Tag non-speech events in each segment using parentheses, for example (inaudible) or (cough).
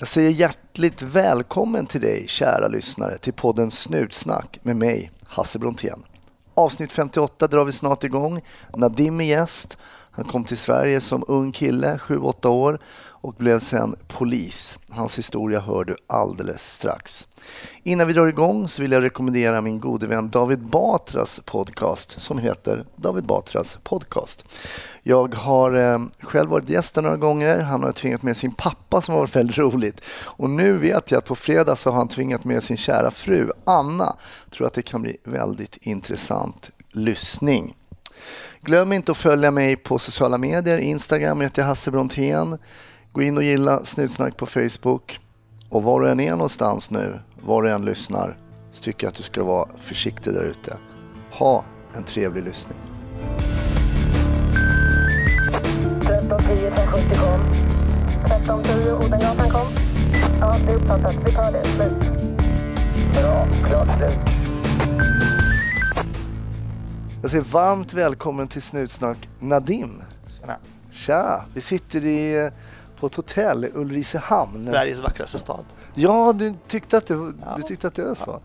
Jag säger hjärtligt välkommen till dig, kära lyssnare, till podden Snutsnack med mig, Hasse Brontén. Avsnitt 58 drar vi snart igång. Nadim är gäst. Han kom till Sverige som ung kille, 7-8 år och blev sen polis. Hans historia hör du alldeles strax. Innan vi drar igång så vill jag rekommendera min gode vän David Batras podcast som heter David Batras podcast. Jag har eh, själv varit gäst några gånger. Han har tvingat med sin pappa som har varit väldigt roligt. Och nu vet jag att på fredag så har han tvingat med sin kära fru Anna. Jag tror att det kan bli väldigt intressant lyssning. Glöm inte att följa mig på sociala medier. Instagram heter jag Hasse Brontén. Gå in och gilla Snutsnack på Facebook. Och var du än är någonstans nu, var du än lyssnar, så tycker jag att du ska vara försiktig där ute. Ha en trevlig lyssning. 1310 570 kom. 1310 Odengatan kom. Ja, det är uppfattat. Vi tar det. Slut. Bra. Klart slut. Jag säger varmt välkommen till Snutsnack Nadim. Tjena. Tja! Vi sitter i, på ett hotell i Ulricehamn. Sveriges vackraste stad. Ja, du tyckte att det, du tyckte att det var så.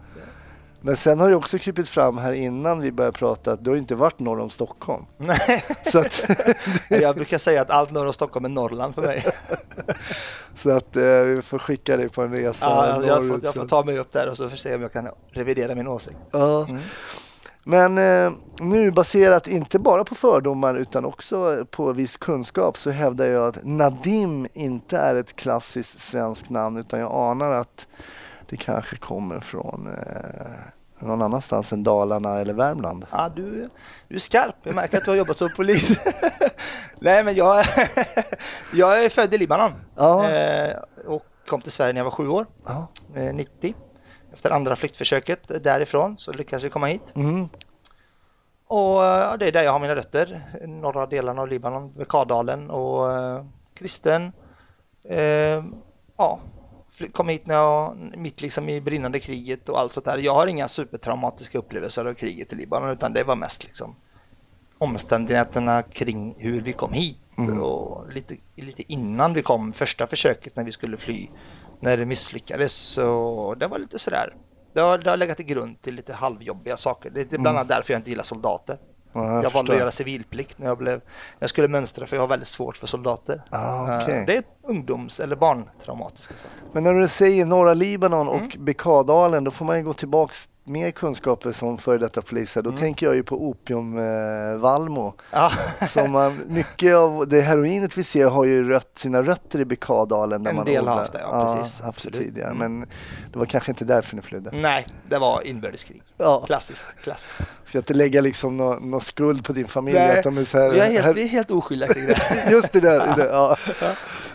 Men sen har det också krypit fram här innan vi började prata att du har inte varit norr om Stockholm. Nej, Så att, (laughs) jag brukar säga att allt norr om Stockholm är Norrland för mig. (laughs) så att eh, vi får skicka dig på en resa Ja, jag, jag, får, norrut jag får ta mig upp där och så får se om jag kan revidera min åsikt. Ja. Men eh, nu baserat inte bara på fördomar utan också på viss kunskap så hävdar jag att Nadim inte är ett klassiskt svenskt namn utan jag anar att det kanske kommer från eh, någon annanstans än Dalarna eller Värmland. Ja, du, du är skarp. Jag märker att du har jobbat som polis. (laughs) Nej, men jag, (laughs) jag är född i Libanon Ja. eh, och kom till Sverige när jag var sju år, Ja. eh, 90. Efter andra flyktförsöket därifrån så lyckades vi komma hit. Mm. Och det är där jag har mina rötter, norra delarna av Libanon, Bekardalen och eh, kristen. Eh, ja, kom hit när jag, mitt liksom i brinnande kriget och allt sånt där. Jag har inga supertraumatiska upplevelser av kriget i Libanon utan det var mest liksom omständigheterna kring hur vi kom hit och lite, lite innan vi kom, första försöket när vi skulle fly, när det misslyckades. Så det var lite sådär. Det har, det har legat till grund till lite halvjobbiga saker. Det är bland annat därför jag inte gillar soldater. Ja, jag jag valde att göra civilplikt när jag blev, jag skulle mönstra för jag har väldigt svårt för soldater. Ah. Eh, Det är ungdoms eller barntraumatiska saker. Men när du säger norra Libanon Mm. och Bekardalen då får man ju gå tillbaks mer kunskaper som före detta poliser. Mm. Då tänker jag ju på opium eh. Ja. (laughs) Som man, mycket av det heroinet vi ser har ju rött, sina rötter i Bekardalen. Där En man del har haft det, ja, precis. det Absolut. Mm. tidigare. Men det var kanske inte därför ni flydde. Nej, det var inbördeskrig. Ja. Klassiskt, klassiskt. Ska inte lägga liksom någon, någon skuld på din familj? Nej, att de är så här, vi, är helt, här- vi är helt oskyldiga kring det. (laughs) Just det där. det, (laughs) ja.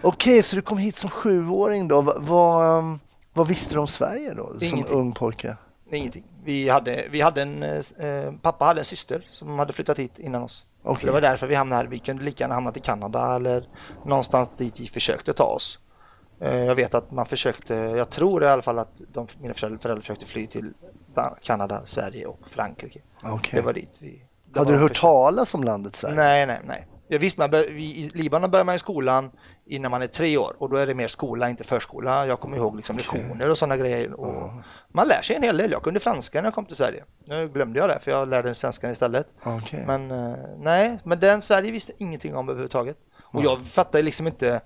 Okej, så du kom hit som sjuåring då. Va- Vad, um, vad visste du om Sverige då, som Ingenting. ung pojke? Ingenting. Vi hade, vi hade en, eh, pappa hade en syster som hade flyttat hit innan oss. Okej. Det var därför vi hamnade här. Vi kunde lika gärna hamnat i Kanada eller någonstans dit vi försökte ta oss. Eh, jag vet att man försökte, jag tror i alla fall att de, mina föräldrar, föräldrar försökte fly till Da- Kanada, Sverige och Frankrike. Okej. Det var dit vi... Hade du hört försök. talas om landet Sverige? Nej, nej, nej. Jag visst, man bör, I Libanon börjar man i skolan innan man är tre år och då är det mer skola, inte förskola. Jag kommer ihåg liksom lektioner och sådana grejer. Och Man lär sig en hel del. Jag kunde franska när jag kom till Sverige. Nu glömde jag det för jag lärde svenskan istället. Okej. Men eh, nej, men den Sverige visste ingenting om överhuvudtaget. Och jag fattade liksom inte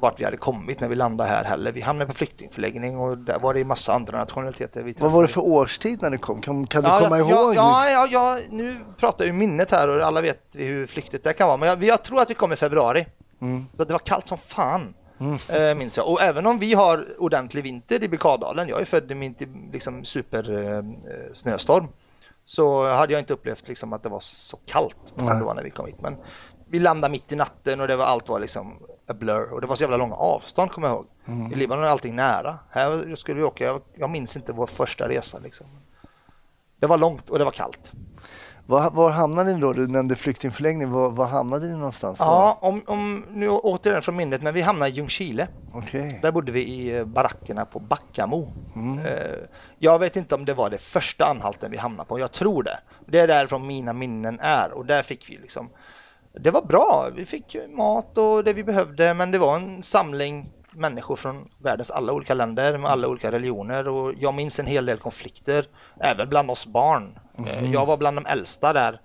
vart vi hade kommit när vi landade här heller. Vi hamnade på flyktingförläggning och där var det massa andra nationaliteter. Vad var det för årstid när du kom? Kan, kan du Ja, komma jag, ihåg? Ja, ja, ja, nu pratar ju minnet här och alla vet hur flyktigt det kan vara. Men jag, jag tror att vi kom i februari. Mm. Så det var kallt som fan. Eh, minns jag. Och även om vi har ordentlig vinter i Bekardalen, jag är född i liksom, super eh, så hade jag inte upplevt liksom, att det var så kallt som det var när vi kom hit. Men vi landade mitt i natten och det var, allt var liksom a blur. Och det var så jävla långa avstånd kommer jag ihåg. I Libanon är allting nära. Här skulle vi åka, jag, jag minns inte vår första resa. Liksom. Det var långt och det var kallt. Var, var hamnade ni då? Du nämnde flyktingförläggning. Var, var hamnade ni någonstans? då? Ja, om, om, nu återigen från minnet, men vi hamnade i Ljungskile. Okej. Där bodde vi i eh, barackerna på Backamo. Eh, Jag vet inte om det var det första anhalten vi hamnade på, jag tror det. Det är därifrån mina minnen är och där fick vi liksom Det var bra, vi fick mat och det vi behövde men det var en samling människor från världens alla olika länder med alla olika religioner. Och jag minns en hel del konflikter, även bland oss barn. Eh, Jag var bland de äldsta där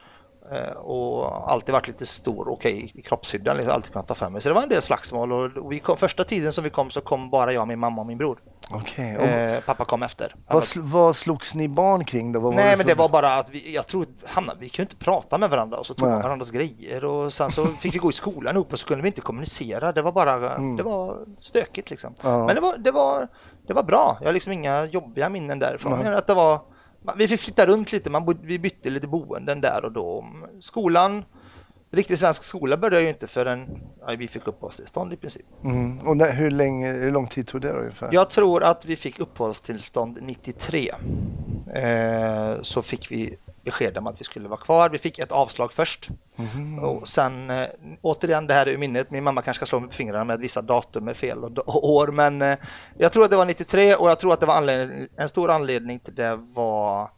och alltid varit lite stor och okej i kroppshyddan, liksom, alltid kunnat ta för mig. Så det var en del slagsmål och vi kom, första tiden som vi kom så kom bara jag, min mamma och min bror. Okej. Och Eh, pappa kom efter. Vad, sl- vad slogs ni barn kring då? Vad Nej det men det var bara att vi, jag tror, Hanna, vi kunde inte prata med varandra och så tog Nej. man varandras grejer och sen så fick vi gå i skolan ihop och så kunde vi inte kommunicera. Det var bara, det var stökigt liksom. Mm. Ja. Men det var, det var, det var bra. Jag har liksom inga jobbiga minnen därifrån. Men att det var, vi fick flytta runt lite, man bod, vi bytte lite boenden där och då. Skolan, riktig svensk skola började ju inte förrän ja, vi fick uppehållstillstånd i princip. Mm. Och när, hur, länge, hur lång tid tog det då ungefär? Jag tror att vi fick uppehållstillstånd 93. Eh, så fick vi besked om att vi skulle vara kvar. Vi fick ett avslag först. Och sen, eh, återigen det här är ur minnet, min mamma kanske ska slå mig på fingrarna med att vissa datum är fel och, och år, men eh, jag tror att det var 93 och jag tror att det var en stor anledning till det var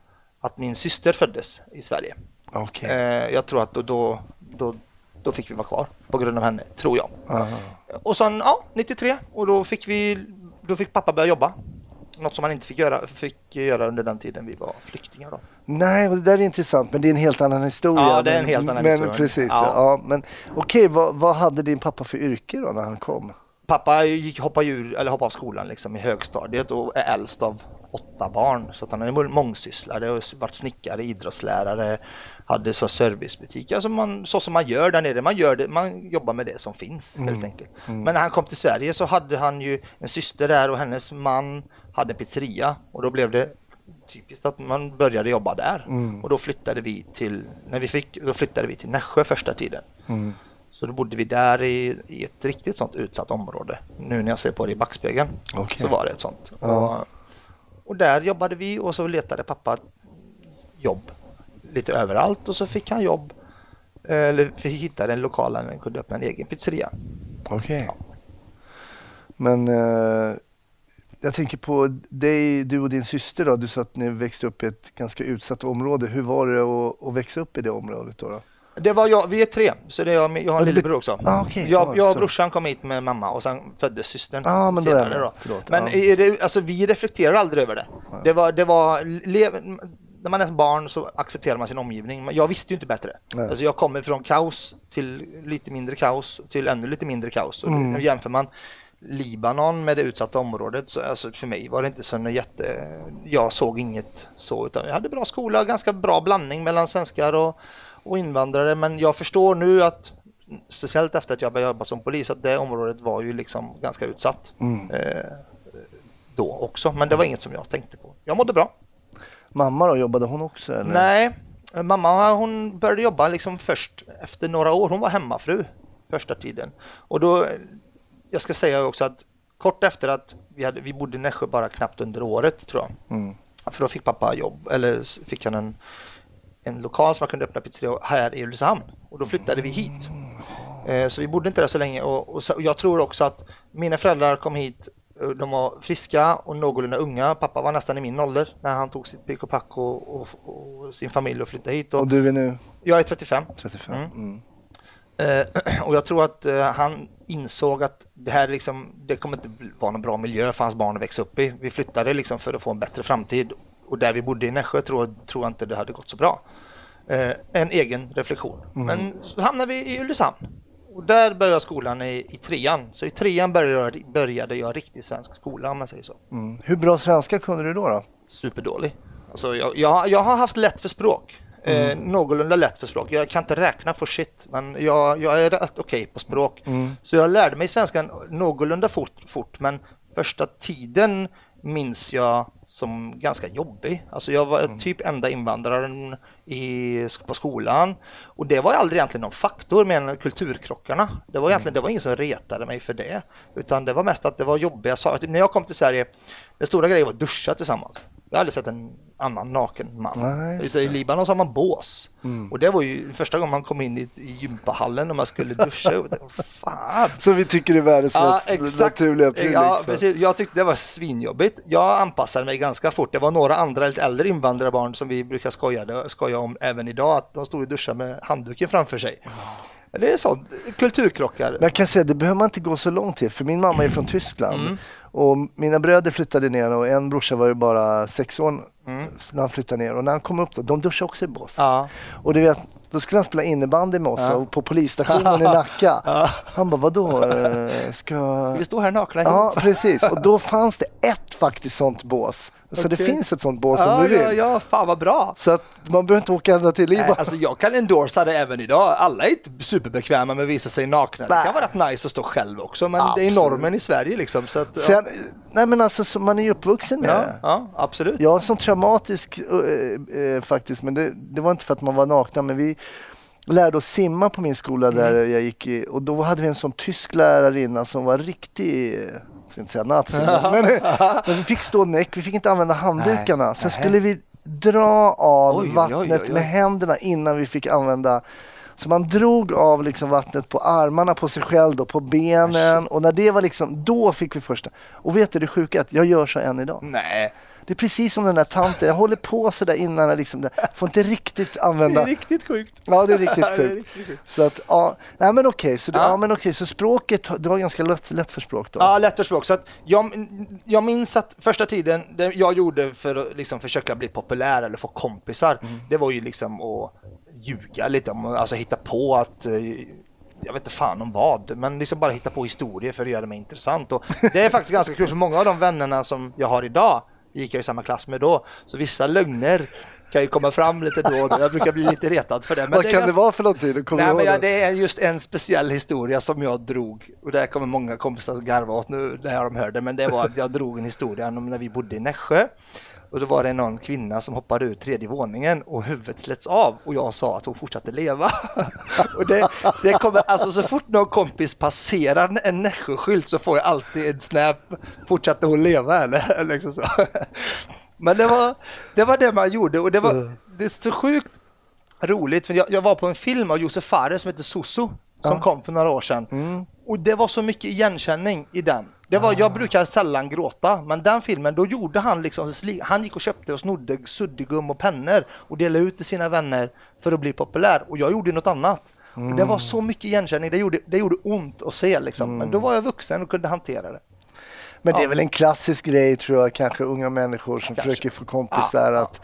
att min syster föddes i Sverige. Okej. Eh, jag tror att då, då, då, då fick vi vara kvar på grund av henne, tror jag. Aha. Och sen, ja, 93 och då fick vi, då fick pappa börja jobba. Något som han inte fick göra, fick göra under den tiden vi var flyktingar då. Nej, och det där är intressant, men det är en helt annan historia. Ja, det är en Men- helt annan men, historia. Precis, ja. Ja. men okej, vad, vad hade din pappa för yrke då när han kom? Pappa gick, hoppade, ur, eller hoppade av skolan liksom i högstadiet och är äldst av åtta barn. Så att han är mångsysslare och varit snickare, idrottslärare, hade så servicebutik. Alltså man, så som man gör där nere, man, gör det, man jobbar med det som finns helt enkelt. Men när han kom till Sverige så hade han ju en syster där och hennes man hade en pizzeria och då blev det typiskt att man började jobba där. Och då flyttade vi till, när vi fick, då flyttade vi till Nässjö första tiden. Så då bodde vi där i, i ett riktigt sånt utsatt område. Nu när jag ser på det i backspegeln Okej. så var det ett sånt. Ja. Och, och där jobbade vi och så letade pappa jobb lite överallt och så fick han jobb eller fick hitta en lokal där han kunde öppna en egen pizzeria. Okej. Men eh, jag tänker på dig, du och din syster då. Du sa att ni växte upp i ett ganska utsatt område. Hur var det att, att växa upp i det området då? då? Det var jag, vi är tre, så det är jag, jag har en lillebror också. Ah, okej. jag, Ja, jag och brorsan kom hit med mamma och sen föddes systern Ja, men senare. Då. Förlåt. Men är det, alltså, vi reflekterar aldrig över det. Det var, det var lev, när man är barn så accepterar man sin omgivning. Jag visste ju inte bättre. Nej. Alltså, jag kommer från kaos till lite mindre kaos till ännu lite mindre kaos. Och Mm. jämför man Libanon med det utsatta området så alltså för mig var det inte så jätte... Jag såg inget så utan jag hade bra skola, ganska bra blandning mellan svenskar och, och invandrare men jag förstår nu att speciellt efter att jag började jobba som polis att det området var ju liksom ganska utsatt eh, då också men det var inget som jag tänkte på. Jag mådde bra. Mamma då, jobbade hon också? Eller? Nej, mamma hon började jobba liksom först efter några år. Hon var hemmafru första tiden. Och då, jag ska säga också att kort efter att vi, hade, vi bodde i Nässjö bara knappt under året tror jag. Mm. För då fick pappa jobb, eller fick han en, en lokal som man kunde öppna pizzeria här i Ulricehamn. Och då flyttade vi hit. Eh, så vi bodde inte där så länge och, och, så, och jag tror också att mina föräldrar kom hit eh, de var friska och någorlunda unga. Pappa var nästan i min ålder när han tog sitt pick och pack och, och, och sin familj och flyttade hit. Och Och du är nu jag är 35. 35? Mm. Mm. Eh, (clears throat) och jag tror att eh, han insåg att det här liksom, det kommer inte vara någon bra miljö för hans barn att växa upp i. Vi flyttade liksom för att få en bättre framtid och där vi bodde i Nässjö tror, tror jag inte det hade gått så bra. Eh, en egen reflektion. Men så hamnade vi i Ulricehamn och där började skolan i, i trean. Så i trean började jag, började jag riktig svensk skola om man säger så. Mm. Hur bra svenska kunde du då? då? Superdålig. Alltså jag, jag, jag har haft lätt för språk. Eh, någorlunda lätt för språk. Jag kan inte räkna för shit, men jag, jag är rätt okej på språk. Så jag lärde mig svenskan någorlunda fort, fort, men första tiden minns jag som ganska jobbig. Alltså jag var typ enda invandraren i, på skolan och det var aldrig egentligen någon faktor än kulturkrockarna. Det var egentligen det var ingen som retade mig för det, utan det var mest att det var jobbiga saker. När jag kom till Sverige, den stora grejen var att duscha tillsammans. Jag har aldrig sett en annan naken man. Nej, Utan I Libanon så har man bås. Och det var ju första gången man kom in i, i gympahallen och man skulle duscha. Fan. Så vi tycker det är världens Ja, mest naturliga pryl. ja, liksom. precis. Jag tyckte det var svinjobbigt. Jag anpassade mig ganska fort. Det var några andra lite äldre invandrarbarn som vi brukar skoja, skoja om även idag, att de stod och duschade med handduken framför sig. Det är sånt, kulturkrockar. Men jag kan säga, det behöver man inte gå så långt till, för min mamma är från Tyskland. Mm. Och mina bröder flyttade ner och en brorsa var ju bara sex år Mm. när han flyttade ner. Och när han kom upp då, de duschade också i bås. Ja. Och du vet, då skulle han spela innebandy med oss och på polisstationen i Nacka. (laughs) Han bara, vadå? (laughs) eh, Ska... Vi står här nakna Ja, precis. Och då (laughs) fanns det ett faktiskt sånt bås. Så det Okej. finns ett sånt bås om ja, du vill. ja, ja, fan vad bra. Så att man behöver inte åka ända till Libanon. alltså jag kan endorsa det även idag. Alla är inte superbekväma med att visa sig nakna. Det Nej. kan vara rätt nice att stå själv också, men det är Absolut. normen i Sverige liksom. Så att, ja. Sen, nej men alltså, så man är ju uppvuxen med ja, det. ja, absolut. Jag har en sån traumatisk eh, eh, faktiskt, men det, det var inte för att man var nakna, men vi lärde oss simma på min skola där Mm. jag gick i och då hade vi en sån tysk lärarinna som var riktig, eh, ska inte säga nazi, men, men vi fick stå näck, vi fick inte använda handdukarna. Sen skulle vi dra av Oj, vattnet oj, oj. med händerna innan vi fick använda så man drog av liksom vattnet på armarna på sig själv, då, på benen och när det var liksom, då fick vi första. Och vet du det sjuka att jag gör så än idag. Nej, Det är precis som den där tanten, jag håller på sådär innan jag liksom, får inte riktigt använda. riktigt sjukt. Ja det är riktigt (laughs) Det är sjukt. riktigt sjukt. Så att, ja, nej men okej, så, Ja. ja. men okej, så språket, du har ganska lätt, lätt för språk då? Ja, lätt för språk. Så att jag, jag minns att första tiden, det jag gjorde för att liksom försöka bli populär eller få kompisar, Mm. det var ju liksom att ljuga lite, alltså hitta på att eh, jag vet inte fan om vad, men liksom bara hitta på historier för att göra mig intressant. Och det är faktiskt ganska kul, för många av de vännerna som jag har idag gick jag i samma klass med då, så vissa lögner kan ju komma fram lite då och då. Jag brukar bli lite retad för det. Men Vad det kan ganska- det vara för någonting? Nej, men ja, det? det är just en speciell historia som jag drog och där kommer många kompisar garva åt nu när de hörde men det var att jag drog en historia om när vi bodde i Nässjö och då var det någon kvinna som hoppade ut tredje våningen och huvudet släts av och jag sa att hon fortsatte leva. (laughs) och det, det kommer, alltså så fort någon kompis passerar en Nässjö-skylt så får jag alltid en snap, fortsatte hon leva eller? (laughs) liksom så. Men det var, det var det man gjorde och det var det är så sjukt roligt för jag, jag var på en film av Josef Fares som heter Soso som kom för några år sedan. Och det var så mycket igenkänning i den. Det var, Jag brukar sällan gråta, men den filmen, då gjorde han liksom, han gick och köpte och snodde suddgum och pennor och delade ut till sina vänner för att bli populär. Och jag gjorde något annat. Och det var så mycket igenkänning, det gjorde, det gjorde ont att se liksom. Men då var jag vuxen och kunde hantera det. Men det är väl en klassisk grej tror jag, kanske unga människor som Kanske. försöker få kompisar Ja, att,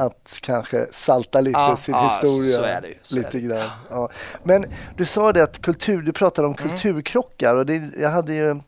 att kanske salta lite Ja, sin historia. lite grann. Ja. Men du sa det att kultur, du pratade Mm. om kulturkrockar och det, jag hade ju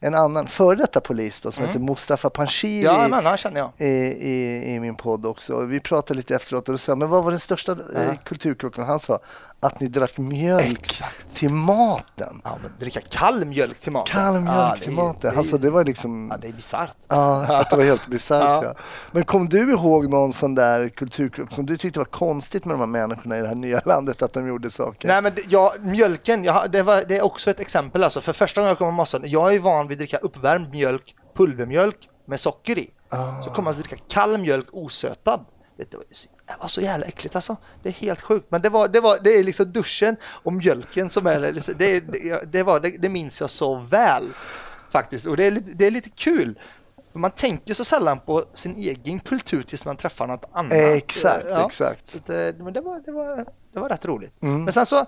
en annan före detta polis då, som Mm. heter Mustafa Panshiri Ja, men jag. i, i, i min podd också. Vi pratade lite efteråt och då sa men vad var den största eh, kulturkrockan? Han sa att ni drack mjölk Exakt. till maten. Ja, men dricka kall mjölk till maten. Kall mjölk Ja, till är- maten. det Alltså det var liksom... Ja, det är bisarrt. Ja, att det var helt bisarrt. Ja. ja. Men kom du ihåg någon sån där kulturkrock som du tyckte var konstigt med de här människorna i det här nya landet, att de gjorde saker? Nej men ja, mjölken, har- det, var, det är också ett exempel alltså. För första gången jag kom till Mossan, jag är van vid att dricka uppvärmd mjölk, pulvermjölk med socker i. Ah. Så kommer man att dricka kall mjölk osötad. Det var, det var så jävla äckligt alltså. Det är helt sjukt. Men det, var, det, var, det är liksom duschen och mjölken som är, liksom- det, det, det, var, det, det minns jag så väl faktiskt. Och det är lite, det är lite kul. Man tänker så sällan på sin egen kultur tills man träffar något annat. Exakt, Ja. exakt. Så att, eh, men det var, det, var, det var rätt roligt. Mm. Men sen så,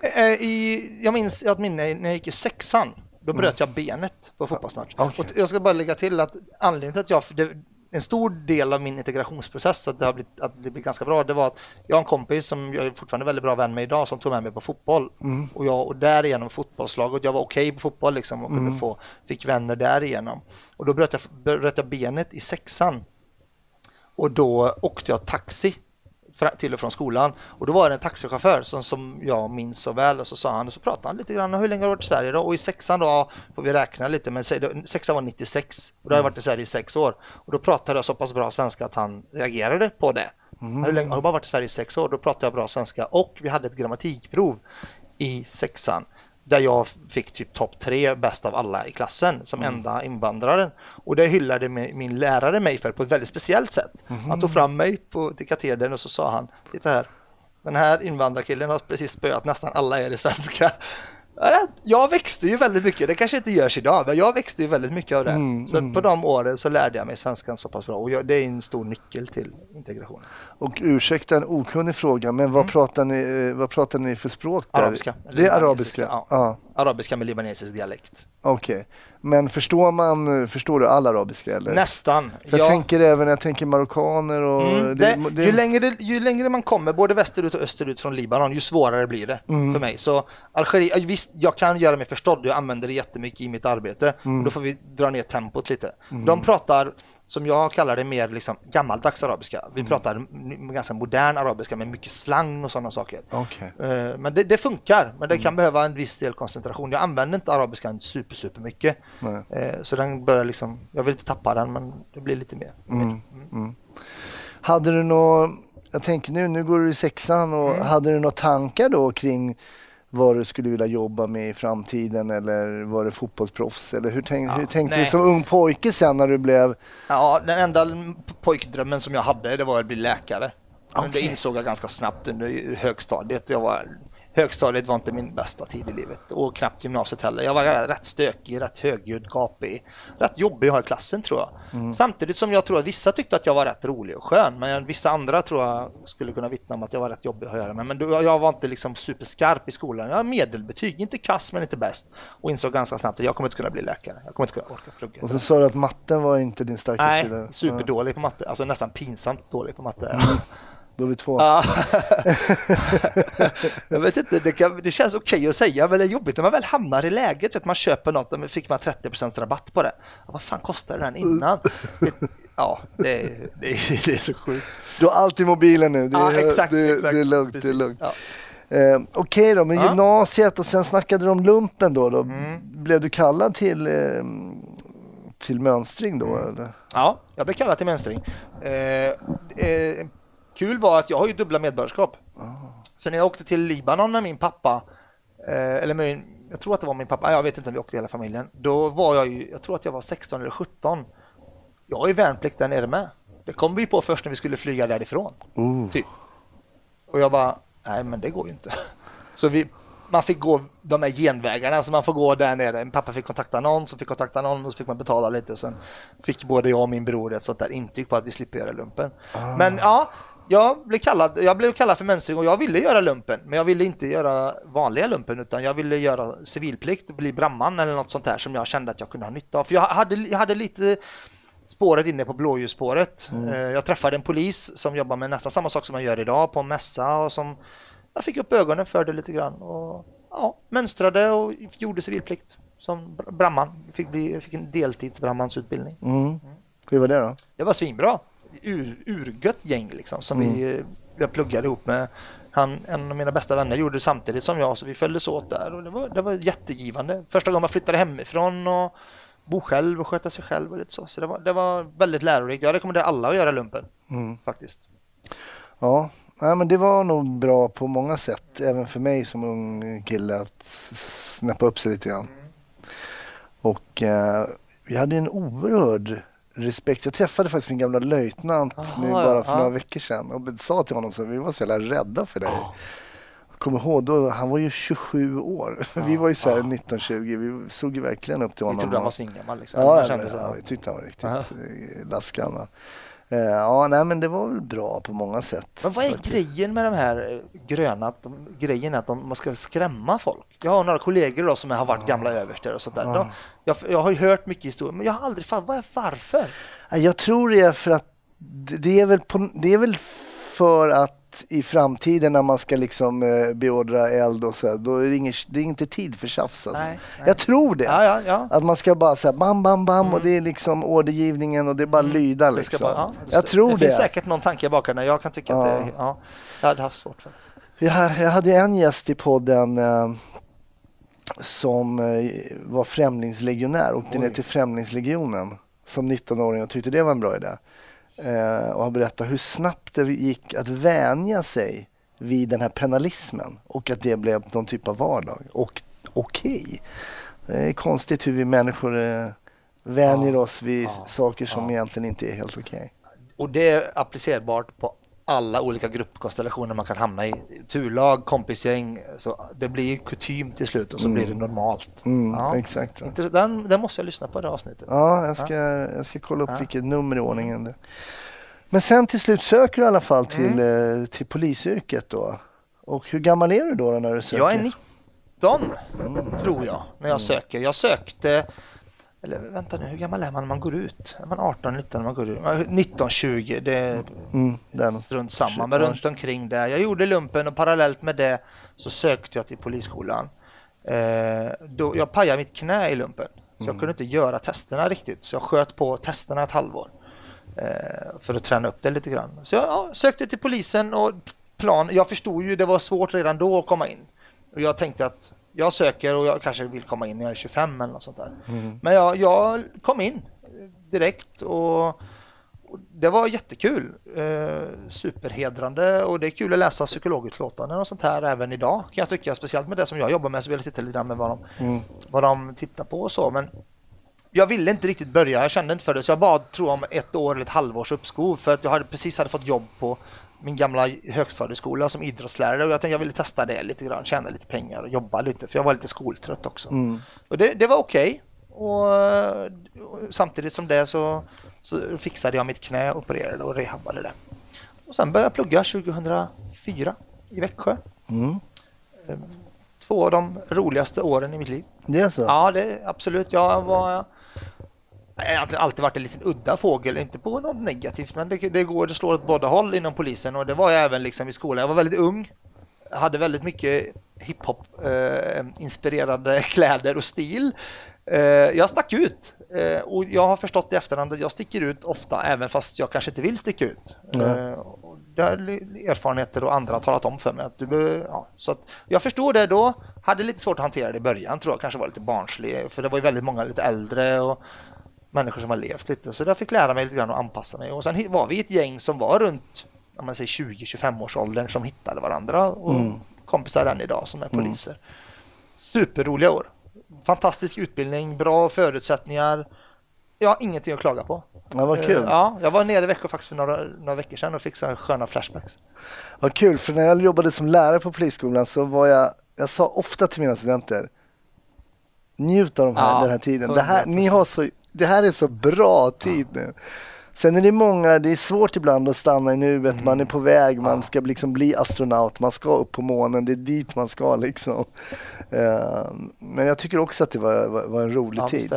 eh, i, jag minns jag har ett minne när jag gick i sexan, då bröt jag benet på fotbollsmatch. Mm. Okej. Och jag ska bara lägga till att anledningen till att jag, det, en stor del av min integrationsprocess, att det har blivit, att det blivit ganska bra, det var att jag har en kompis som jag är fortfarande väldigt bra vän med idag, som tog med mig på fotboll. Mm. Och, jag, och därigenom fotbollslaget, jag var okej på fotboll liksom och Mm. kunde få, fick vänner därigenom. Och då bröt jag, bröt jag benet i sexan. Och då åkte jag taxi till och från skolan och då var det en taxichaufför som, som jag minns så väl och så sa han och så pratade han lite grann hur länge har du varit i Sverige då? Och i sexan då får vi räkna lite men sexan var 96 och då har jag varit i Sverige i sex år och då pratade jag så pass bra svenska att han reagerade på det. Hur länge har du bara varit i Sverige i sex år? Då pratade jag bra svenska och vi hade ett grammatikprov i sexan där jag fick typ topp tre bäst av alla i klassen som enda invandraren. Och det hyllade min, min lärare mig för på ett väldigt speciellt sätt. Han tog fram mig på, till katedern och så sa han, titta här, den här invandrarkillen har precis spöat nästan alla er i svenska. Ja, Jag växte ju väldigt mycket, det kanske inte görs idag, men jag växte ju väldigt mycket av det. Mm, så på de åren så lärde jag mig svenskan så pass bra och jag, det är en stor nyckel till integration. Och ursäkta en okunnig fråga, men vad, pratar, ni, eh, vad pratar ni för språk där? Mm. Arabiska. Det är arabiska? Ja. Ja. Arabiska med libanesisk dialekt. Okej. Men förstår man, förstår du all arabiska eller? Nästan. För jag tänker även, jag tänker marockaner och... Mm, det, det- ju, längre det, ju längre man kommer, både västerut och österut från Libanon, ju svårare blir det Mm. för mig. Så Algeriet, visst, jag kan göra mig förstådd, jag använder det jättemycket i mitt arbete. Mm. Då får vi dra ner tempot lite. De pratar, som jag kallar det, mer liksom gammaldags arabiska. Vi Mm. pratar ganska modern arabiska med mycket slang och sådana saker. Okej. Eh, Men det, det funkar, men det Mm. kan behöva en viss del koncentration. Jag använder inte arabiskan super, super mycket. Nej. Eh, Så den börjar liksom, jag vill inte tappa den, men det blir lite mer. Hade du nå jag tänker nu, nu går du i sexan och Mm. hade du några tankar då kring vad du skulle vilja jobba med i framtiden eller var det fotbollsproffs eller hur, tänk, Ja, hur tänkte nej. du som ung pojke sen när du blev Ja, den enda pojkdrömmen som jag hade det var att bli läkare. Men det insåg jag ganska snabbt under högstadiet. Jag var, högstadiet var inte min bästa tid i livet och knappt gymnasiet heller. Jag var rätt stökig, rätt högljudd, gapig. Rätt jobbig att ha i klassen tror jag. Mm. Samtidigt som jag tror att vissa tyckte att jag var rätt rolig och skön. Men vissa andra tror jag skulle kunna vittna om att jag var rätt jobbig att göra med. Men jag var inte liksom superskarp i skolan. Jag har medelbetyg, inte kass men inte bäst. Och insåg ganska snabbt att jag kommer inte kunna bli läkare. Jag kommer inte kunna orka plugga. och så sa du att matten var inte din starka Nej, sida. Ja, superdålig på matte. Alltså nästan pinsamt dålig på matte. Då är vi två. Ja. (laughs) jag vet inte, det, kan, det känns okej att säga men det är jobbigt när man väl hamnar i läget. Vet, man köper något och fick man 30% rabatt på det. Ja, vad fan kostade den innan? Det- ja, det, är- det, det är så sjukt. Du har alltid mobilen nu. Det, är- exakt, det, exakt. det är lugnt. Det är Precis. lugnt. Ja. Eh, Okej då, men gymnasiet och sen snackade du om lumpen då. då. Mm. Blev du kallad till, eh, till mönstring då? Mm. Eller? Ja, jag blev kallad till mönstring. Eh, eh, kul var att jag har ju dubbla medborgarskap. Så när jag åkte till Libanon med min pappa, eh, eller min, jag tror att det var min pappa, jag vet inte om vi åkte hela familjen. Då var jag ju, jag tror att jag var 16 eller 17. Jag har ju värnplikt där nere med. Det kom vi på först när vi skulle flyga därifrån. Oh. Typ. Och jag bara, nej men det går ju inte. Så vi, man fick gå de här genvägarna, så man får gå där nere. Min pappa fick kontakta någon, som fick kontakta någon och så fick man betala lite. Sen fick både jag och min bror ett sånt där intyg på att vi slipper göra lumpen. Men ja, jag blev, kallad, jag blev kallad för mönstring och jag ville göra lumpen. Men jag ville inte göra vanliga lumpen utan jag ville göra civilplikt, bli brandman eller något sånt där som jag kände att jag kunde ha nytta av. För jag hade, jag hade lite spåret inne på blåljusspåret. Eh, Jag träffade en polis som jobbar med nästan samma sak som jag gör idag på en mässa och som jag fick upp ögonen för det lite grann och ja, mönstrade och gjorde civilplikt som br- brandman. Fick, bli, fick en deltidsbrandmansutbildning. Mm. Hur var det då? Det var svinbra. Ur, urgött gäng liksom som vi eh, jag pluggade ihop med. Han, en av mina bästa vänner gjorde det samtidigt som jag så vi följdes åt där och det var, det var jättegivande. Första gången man flyttade hemifrån och bo själv och sköta sig själv och lite så. Så det var, det var väldigt lärorikt. Jag rekommenderar alla att göra lumpen faktiskt. Ja, nej, men det var nog bra på många sätt. Även för mig som ung kille att snäppa upp sig lite grann. Och eh, vi hade en oerhörd respekt. Jag träffade faktiskt min gamla löjtnant Aha, nu ja, bara för ja. några veckor sedan och sa till honom så vi var så jävla rädda för dig. Jag kommer ihåg, då, han var ju 27 år. (laughs) Vi var ju så här 19-20, vi såg ju verkligen upp till Vi honom. trodde han var svingammal liksom. Ja, ja, så, ja, ja. vi tyckte han var riktigt Aha. eh, laskan. Eh, Ja, nej men det var väl bra på många sätt. Men vad är grejen med de här eh, gröna? Att de, grejen är att de, man ska skrämma folk. Jag har några kollegor då som har varit gamla överster och sånt där. De, jag, jag har ju hört mycket historier, men jag har aldrig fattat varför. Jag tror det är för att det är väl, på, det är väl för att i framtiden när man ska liksom eh, beordra eld och så här, då är det, ingen, det är inte tid för tjafs alltså. Nej, nej. Jag tror det. Ja, ja, ja. Att man ska bara säga bam, bam, bam och det är liksom ordergivningen och det är bara lyda Mm. Ska liksom. bara, ja, jag tror det. det. finns säkert någon tanke bakom det. Jag kan tycka att det, ja, jag hade haft svårt för det. Jag, jag hade en gäst i podden eh, som eh, var främlingslegionär, åkte ner till Främlingslegionen som 19-åring och tyckte det var en bra idé. Eh, och han berättade hur snabbt det gick att vänja sig vid den här penalismen och att det blev någon typ av vardag. Och okej. Det är konstigt hur vi människor eh, vänjer oss vid ja, saker som ja. egentligen inte är helt okej. Och det är applicerbart på alla olika gruppkonstellationer man kan hamna i. Turlag, kompisgäng, så det blir kutym till slut och så blir det normalt. Mm, Ja. Exakt. Inte- Den, den måste jag lyssna på det avsnittet. Ja, jag ska, jag ska kolla upp vilket nummer i ordningen det Men sen till slut söker du i alla fall till, Mm. eh, till polisyrket då. Och hur gammal är du då, då när du söker? Jag är 19 tror jag när jag söker. Jag sökte, eller vänta nu, hur gammal är man när man går ut? Är man 18, 19 när man går ut? 19, 20, det är Mm, där någonstans. strunt samma, men runt omkring där. Jag gjorde lumpen och parallellt med det så sökte jag till polisskolan. Eh, då, jag pajade mitt knä i lumpen, så jag kunde inte göra testerna riktigt. Så jag sköt på testerna ett halvår eh, för att träna upp det lite grann. Så jag ja, sökte till polisen och plan. Jag förstod ju det var svårt redan då att komma in. Och jag tänkte att jag söker och jag kanske vill komma in när jag är 25 eller något sånt där. Men jag, jag kom in direkt och, och det var jättekul. Eh, superhedrande och det är kul att läsa psykologutlåtanden och sånt här även idag kan jag tycka. Speciellt med det som jag jobbar med så vill jag titta lite grann med vad de, vad de tittar på och så. Men jag ville inte riktigt börja, jag kände inte för det så jag bad tror om ett år eller ett halvårs uppskov för att jag hade precis hade fått jobb på min gamla högstadieskola som idrottslärare och jag tänkte jag ville testa det lite grann, tjäna lite pengar och jobba lite för jag var lite skoltrött också. Och det, det var okej och, och samtidigt som det så, så fixade jag mitt knä, opererade och rehabbade det. Och sen började jag plugga 2004 i Växjö. Mm. Eh, Två av de roligaste åren i mitt liv. Det är så? Ja, det absolut. Jag var... Egentligen alltid varit en liten udda fågel, inte på något negativt, men det, det går, det slår åt båda håll inom polisen och det var jag även liksom i skolan. Jag var väldigt ung, hade väldigt mycket hiphop eh, (laughs) kläder och stil. Eh, jag stack ut eh, och jag har förstått i efterhand att jag sticker ut ofta även fast jag kanske inte vill sticka ut. Och det har erfarenheter och andra har talat om för mig att du ja, så att jag förstod det då, hade lite svårt att hantera det i början tror jag, kanske var lite barnslig för det var ju väldigt många lite äldre och människor som har levt lite så jag fick lära mig lite grann att anpassa mig och sen var vi ett gäng som var runt om man säger 20-25 års åldern som hittade varandra och kompisar än idag som är poliser. Superroliga år. Fantastisk utbildning, bra förutsättningar. Jag har ingenting att klaga på. Ja, vad kul. Eh, Ja, jag var nere i Växjö faktiskt för några, några veckor sedan och fick så sköna flashbacks. Vad kul, för när jag jobbade som lärare på polisskolan så var jag, jag sa ofta till mina studenter, njut av de här, Ja, den här tiden. Det här, 100%. ni har så, det här är så bra tid nu. Sen är det många, det är svårt ibland att stanna i nuet, man är på väg, man ska liksom bli astronaut, man ska upp på månen, det är dit man ska liksom. Eh, Men jag tycker också att det var, var, var en rolig Ja, tid.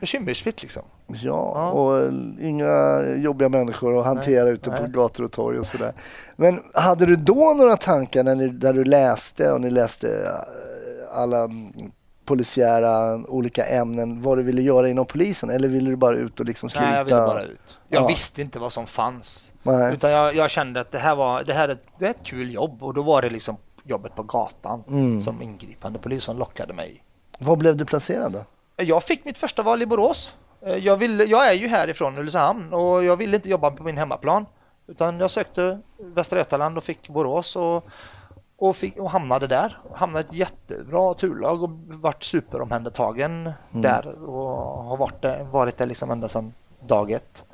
Bekymmersfritt liksom. Ja, Ja. och inga jobbiga människor att hantera ute på nej. gator och torg och sådär. Men hade du då några tankar när ni, där du läste och ni läste eh, alla mm, polisiära olika ämnen, vad du ville göra inom polisen? Eller ville du bara ut och liksom slita? Nej, jag ville bara ut. Jag Ja. visste inte vad som fanns. Nej. Utan jag, jag kände att det här, var, det här är, det är ett kul jobb och då var det liksom jobbet på gatan Mm. som ingripande polis som lockade mig. Var blev du placerad då? Jag fick mitt första val i Borås. Eh, Jag, ville, jag är ju härifrån Ulricehamn och jag ville inte jobba på min hemmaplan. Utan jag sökte Västra Götaland och fick Borås och, och, fick, och hamnade där. Hamnade i ett jättebra turlag och vart superomhändertagen där och har varit där, varit där liksom ända sedan dag ett.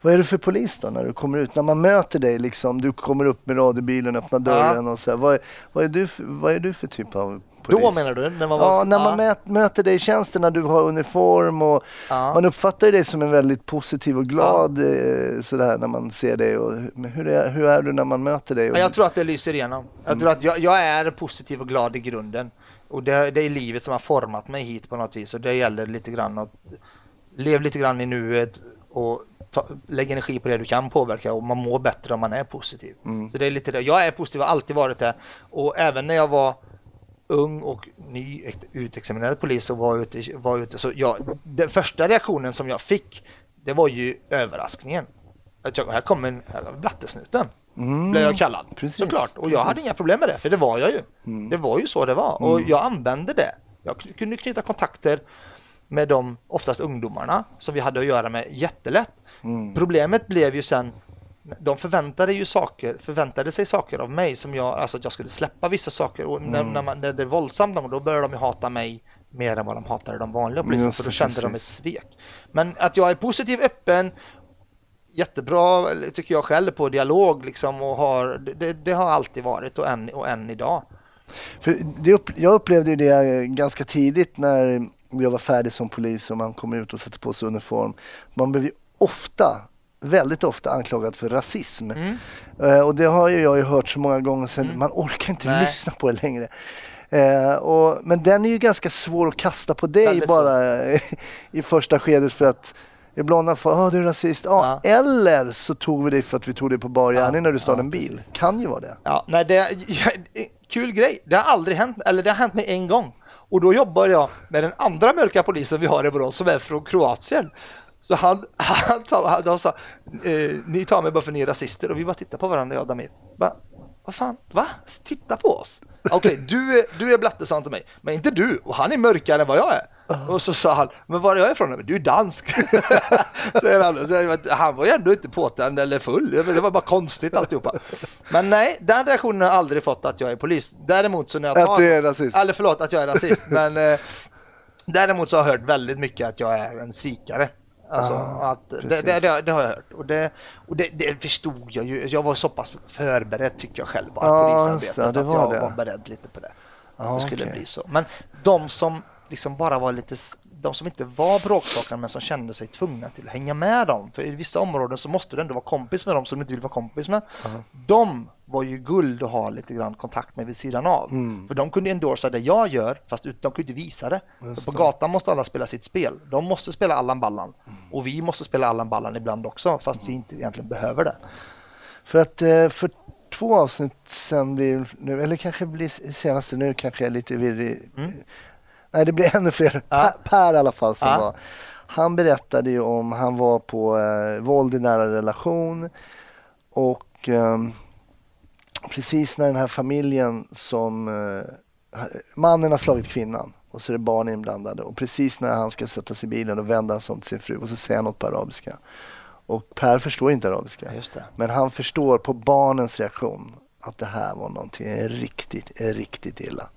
Vad är du för polis då när du kommer ut? När man möter dig liksom, du kommer upp med radiobilen, öppnar dörren och så här, vad, vad, är du för, vad är du för typ av polis? Då menar du? När man var, Ja, när man mät, möter dig i tjänsten, när du har uniform och Ja. man uppfattar dig som en väldigt positiv och glad eh, sådär när man ser dig. Och, hur, är, hur är du när man möter dig? Och, Ja, jag tror att det lyser igenom. Jag tror att jag, jag är positiv och glad i grunden. Och det, det är livet som har format mig hit på något vis. Och det gäller lite grann att lev lite grann i nuet och ta, lägg energi på det du kan påverka och man mår bättre om man är positiv. Så det är lite det. Jag är positiv, har alltid varit det. Och även när jag var ung och ny ex- utexaminerad polis och var ute, var ute så jag, den första reaktionen som jag fick det var ju överraskningen. Att jag, här kommer en här blattesnuten. Blev jag kallad. Precis, Såklart. Och jag hade inga problem med det, för det var jag ju. Det var ju så det var. Och jag använde det. Jag kunde knyta kontakter med de, oftast ungdomarna, som vi hade att göra med jättelätt. Problemet blev ju sen de förväntade ju saker, förväntade sig saker av mig som jag, alltså att jag skulle släppa vissa saker och när, när, man, när det är våldsamt då började de ju hata mig mer än vad de hatade de vanliga poliserna Just för då kände de ett precis. svek. Men att jag är positiv, öppen jättebra, tycker jag själv, på dialog liksom och har, det, det har alltid varit och än, och än idag. För upp, jag upplevde ju det ganska tidigt när jag var färdig som polis och man kom ut och satte på sig uniform. Man blev ju ofta, väldigt ofta anklagad för rasism. Mm. Eh, och det har ju jag ju hört så många gånger så man orkar inte Nej. lyssna på det längre. Eh, och, men den är ju ganska svår att kasta på dig Väldigt bara (laughs) i första skedet för att Ibland har folk, ah du är rasist. Ja, Eller så tog vi dig för att vi tog dig på bar gärning när du stal ja, en bil. Kan ju vara det. Ja, nej, det, (laughs) kul grej. Det har aldrig hänt, eller det har hänt mig en gång. Och då jobbar jag med den andra mörka polisen vi har i Borås som är från Kroatien. Så han, han, han, han sa, eh, ni tar mig bara för ni är rasister och vi bara tittar på varandra jag och Damir. Bara, Vad fan, va? Titta på oss. Okej, du, är, du är blatte sa han till mig, men inte du. Och han är mörkare än vad jag är. Och så sa han, men var är jag ifrån? Du är dansk. (laughs) Säger han. Så han var ju ändå inte påtänd eller full. Det var bara konstigt alltihopa. Men nej, den reaktionen har jag aldrig fått att jag är polis. Däremot så när jag Att du är rasist. Eller förlåt, att jag är rasist. Men eh, däremot så har jag hört väldigt mycket att jag är en svikare. Alltså, Ah, att, det, det, det, det har jag hört. Och, det, och det, förstod jag ju. Jag var så pass förberedd tycker jag själv bara, Ja, polisarbetet. att jag var beredd lite på det. Ja, det skulle okej. bli så. Men de som liksom bara var lite, de som inte var bråkstakar men som kände sig tvungna till att hänga med dem. För i vissa områden så måste du ändå vara kompis med dem som du inte vill vara kompis med. De var ju guld att ha lite grann kontakt med vid sidan av. Mm. För de kunde endorsa det jag gör fast de kunde inte visa det. För på gatan måste alla spela sitt spel. De måste spela Allan Ballan. Mm. Och vi måste spela Allan Ballan ibland också fast vi inte egentligen behöver det. För att eh, för två avsnitt sen blir eller kanske blir senaste nu kanske jag är lite virrig. Nej, det blir ännu fler. Ja. Per, per i alla fall som Ja. var. Han berättade ju om, han var på eh, våld i nära relation och ehm, precis när den här familjen som eh, mannen har slagit kvinnan och så är det barn inblandade och precis när han ska sätta sig i bilen och vänder han sig om till sin fru och så säger han något på arabiska. Och Per förstår inte arabiska. Men han förstår på barnens reaktion att det här var någonting riktigt, riktigt illa.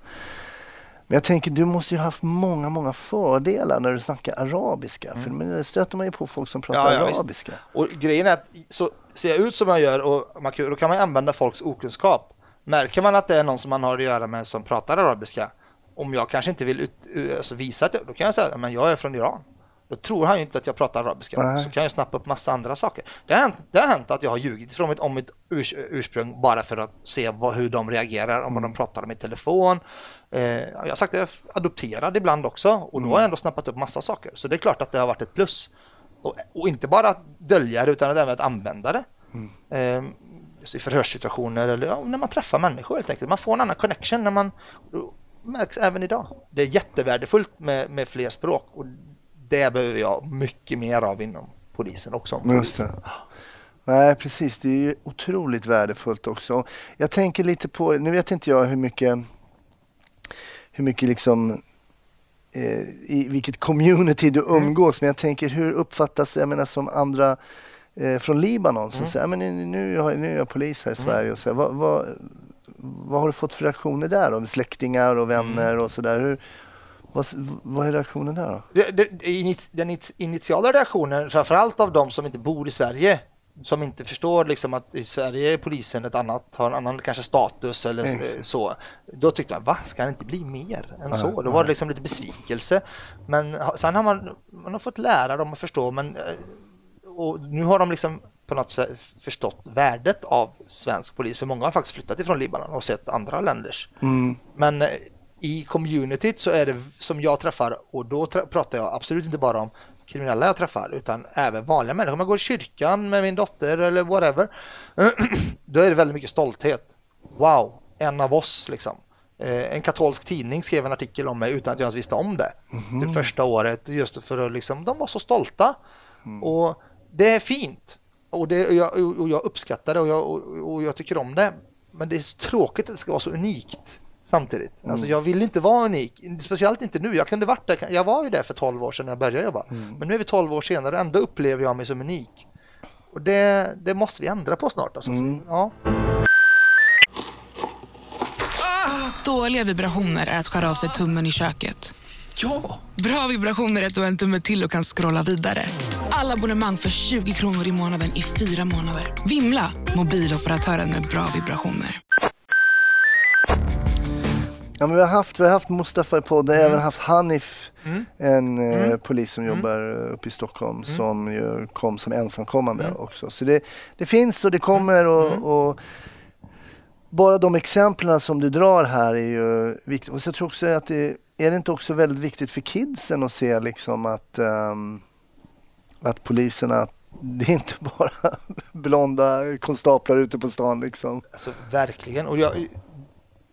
Men jag tänker, du måste ju ha haft många, många fördelar när du snackar arabiska. För men det stöter man ju på folk som pratar Mm. Ja, ja, visst. arabiska. Och grejen är att så ser jag ut som jag gör och man kan, då kan man använda folks okunskap. Märker man att det är någon som man har att göra med som pratar arabiska, om jag kanske inte vill ut, alltså visa att jag, då kan jag säga att jag är från Iran. Då tror han ju inte att jag pratar arabiska. Nej. Så kan jag snappa upp massa andra saker. Det har hänt, det har hänt att jag har ljugit från mitt, om mitt urs, ursprung bara för att se vad, hur de reagerar, om de pratar om i telefon. Eh, jag har sagt att jag är adopterad ibland också och då har jag ändå snappat upp massa saker. Så det är klart att det har varit ett plus. Och, och inte bara att dölja det utan även att använda det. Eh, just I förhörssituationer eller ja, när man träffar människor helt enkelt. Man får en annan connection när man märks även idag. Det är jättevärdefullt med, med fler språk och det behöver jag mycket mer av inom polisen också. polisen. Nej, precis. Det är ju otroligt värdefullt också. Jag tänker lite på, nu vet inte jag hur mycket, hur mycket liksom eh, i vilket community du umgås, men jag tänker hur uppfattas det, jag menar som andra eh, från Libanon som säger, men nu, nu, har- nu är jag polis här i Sverige och så här, vad, vad, vad har du fått för reaktioner där då? Släktingar och vänner och sådär. Hur- Vad, vad är reaktionen där då? Det, det, det den it- initiala reaktionen, framförallt av de som inte bor i Sverige, som inte förstår liksom att i Sverige är polisen ett annat, har en annan kanske status eller Exakt. så. Då tyckte man, va, ska han inte bli mer än så? Då var det liksom lite besvikelse. Men sen har man, man har fått lära dem att förstå, men eh, och nu har de liksom på något sätt förstått värdet av svensk polis, för många har faktiskt flyttat ifrån Libanon och sett andra länders. Men eh, i communityt så är det som jag träffar och då pratar jag absolut inte bara om kriminella jag träffar utan även vanliga människor. Om jag går i kyrkan med min dotter eller whatever. (clears throat) Då är det väldigt mycket stolthet. Wow, en av oss liksom. Eh, En katolsk tidning skrev en artikel om mig utan att jag ens visste om det. Det första året just för att liksom, de var så stolta. Och det är fint. Och, det, och, jag, och jag uppskattar det och jag, och, och jag tycker om det. Men det är tråkigt att det ska vara så unikt samtidigt. Alltså jag vill inte vara unik, speciellt inte nu. Jag kunde varit där, jag var ju där för 12 år sedan när jag började jobba. Men nu är vi 12 år senare och ändå upplever jag mig som unik. Och det, det måste vi ändra på snart. Alltså. Ja. Dåliga vibrationer är att skära av sig tummen i köket. Ja! Bra vibrationer är att du har en tumme till och kan scrolla vidare. Alla Alla abonnemang för 20 kronor i månaden i fyra månader. Vimla! Mobiloperatören med bra vibrationer. Ja, men vi, har haft, vi har haft Mustafa i podden, Mm. även haft Hanif, en eh, polis som jobbar eh, uppe i Stockholm Mm. som ju kom som ensamkommande också. Så det, det finns och det kommer och, Mm. och bara de exemplen som du drar här är ju viktigt. Och så jag tror också att det är det inte också väldigt viktigt för kidsen att se liksom att, ehm, att poliserna, det är inte (laughs) bara blonda konstaplar ute på stan liksom. Alltså verkligen. Och jag,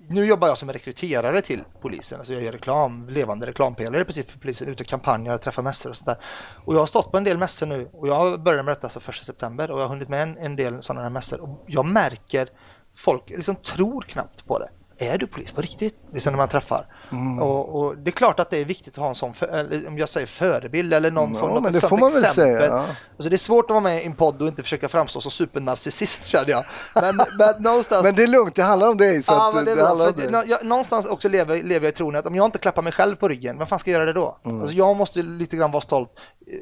nu jobbar jag som rekryterare till polisen. Alltså jag gör reklam, levande reklampelare i princip för polisen, ute och kampanjer, träffar mässor och sånt där. Och jag har stått på en del mässor nu och jag började med detta alltså första september och jag har hunnit med en, en del sådana här mässor och jag märker folk liksom tror knappt på det. Är du polis på riktigt? Liksom när man träffar. Mm. Och, och det är klart att det är viktigt att ha en sån, för, om jag säger förebild eller någon Ja, form men något det får man exempel. säga, ja. Alltså det är svårt att vara med i en podd och inte försöka framstå som supernarcissist känner jag. Men, men någonstans (laughs) Men det är lugnt, det handlar om dig. Så Ja, men det det bra. om nå- jag, någonstans också lever, lever jag i tron att om jag inte klappar mig själv på ryggen, vem fan ska göra det då? Mm. Alltså jag måste lite grann vara stolt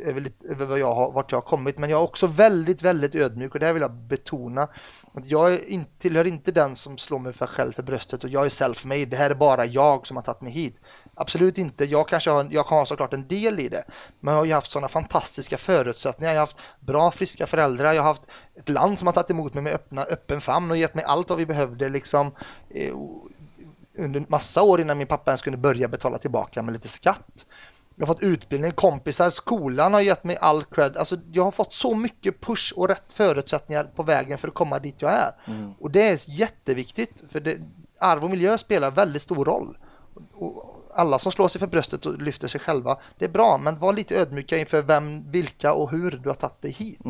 över, över vad jag har, vart jag har kommit, men jag är också väldigt, väldigt ödmjuk och det här vill jag betona. Att jag är in, tillhör inte den som slår mig för själv för bröstet och jag är self-made, det här är bara jag som har tagit mig hit. Absolut inte, jag kanske har, jag har såklart en del i det, men jag har ju haft sådana fantastiska förutsättningar, jag har haft bra friska föräldrar, jag har haft ett land som har tagit emot mig med öppna, öppen famn och gett mig allt vad vi behövde liksom eh, under massa år innan min pappa ens kunde börja betala tillbaka med lite skatt. Jag har fått utbildning, kompisar, skolan har gett mig all cred. Alltså jag har fått så mycket push och rätt förutsättningar på vägen för att komma dit jag är. Och det är jätteviktigt för det, arv och miljö spelar väldigt stor roll. Och alla som slår sig för bröstet och lyfter sig själva, det är bra, men var lite ödmjuka inför vem, vilka och hur du har tagit dig hit.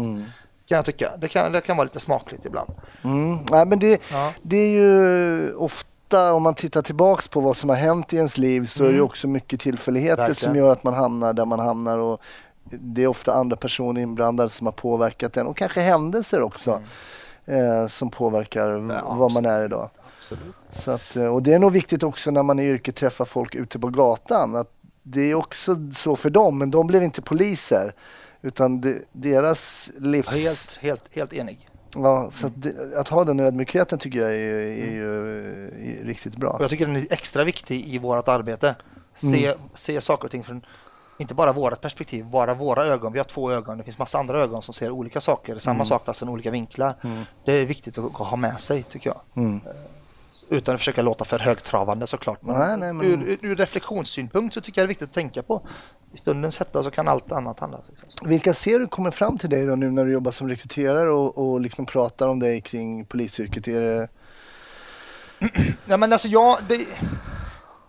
Kan jag tycka. Det kan, det kan vara lite smakligt ibland. Mm. Nej, men det, Ja. det är ju ofta, om man tittar tillbaks på vad som har hänt i ens liv, så är det också mycket tillfälligheter Mm. Verkligen. som gör att man hamnar där man hamnar. Och det är ofta andra personer inblandade som har påverkat en och kanske händelser också eh, som påverkar Ja, vad man är idag. Absolut. Så att, eh, och det är nog viktigt också när man i yrket träffar folk ute på gatan. Att det är också så för dem, men de blev inte poliser. Utan det, deras livs... Helt, helt, helt enig. Ja, så att, det, att ha den ödmjukheten tycker jag är, är ju är riktigt bra. Och jag tycker den är extra viktig i vårt arbete. Se, se saker och ting från inte bara vårt perspektiv, bara våra ögon. Vi har två ögon, det finns massa andra ögon som ser olika saker, samma sak fast från olika vinklar. Det är viktigt att ha med sig tycker jag. Mm. Utan att försöka låta för högtravande såklart. Men, Nej, nej, men- Ur, ur, reflektionssynpunkt så tycker jag det är viktigt att tänka på. I stundens hetta så kan allt annat handla. Liksom. Vilka ser du kommer fram till dig då nu när du jobbar som rekryterare och, och liksom pratar om dig kring polisyrket? Är det, (clears throat) Nej men alltså jag, det,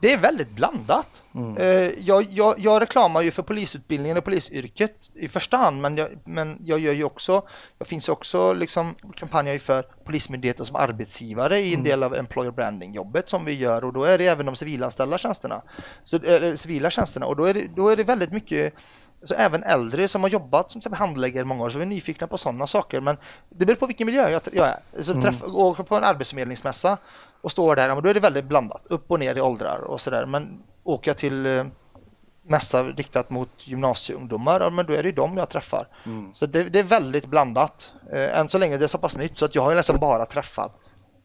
det är väldigt blandat. Eh, jag, jag, jag reklamar ju för polisutbildningen och polisyrket i första hand men jag, men jag gör ju också, jag finns också liksom kampanjer för Polismyndigheten som arbetsgivare i en del av employer branding jobbet som vi gör och då är det även de civilanställda tjänsterna, så, eller civila tjänsterna och då är det, då är det väldigt mycket så även äldre som har jobbat som handläggare många år så är nyfikna på sådana saker. Men det beror på vilken miljö jag, jag är. Så träff, Åker på en arbetsförmedlingsmässa och står där, ja, men då är det väldigt blandat. Upp och ner i åldrar och sådär. Men åker jag till eh, mässa riktat mot gymnasieungdomar, ja, men då är det ju dem jag träffar. Så det, det är väldigt blandat. Eh, än så länge det är så pass nytt så att jag har ju nästan bara träffat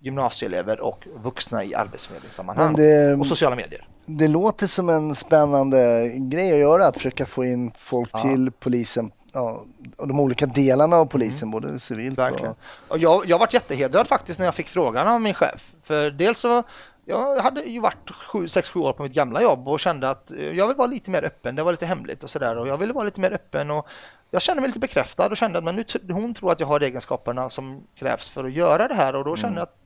gymnasieelever och vuxna i arbetsförmedlingssammanhang det- och sociala medier. det låter som en spännande grej att göra, att försöka få in folk Ja. till polisen, ja, de olika delarna av polisen, både civilt Verkligen. och... Och jag, jag varit jättehedrad faktiskt när jag fick frågan av min chef. För dels så, jag hade ju varit 6-7 år på mitt gamla jobb och kände att eh, jag vill vara lite mer öppen. Det var lite hemligt och sådär och jag ville vara lite mer öppen och jag kände mig lite bekräftad och kände att men nu, hon tror att jag har egenskaperna som krävs för att göra det här och då kände jag att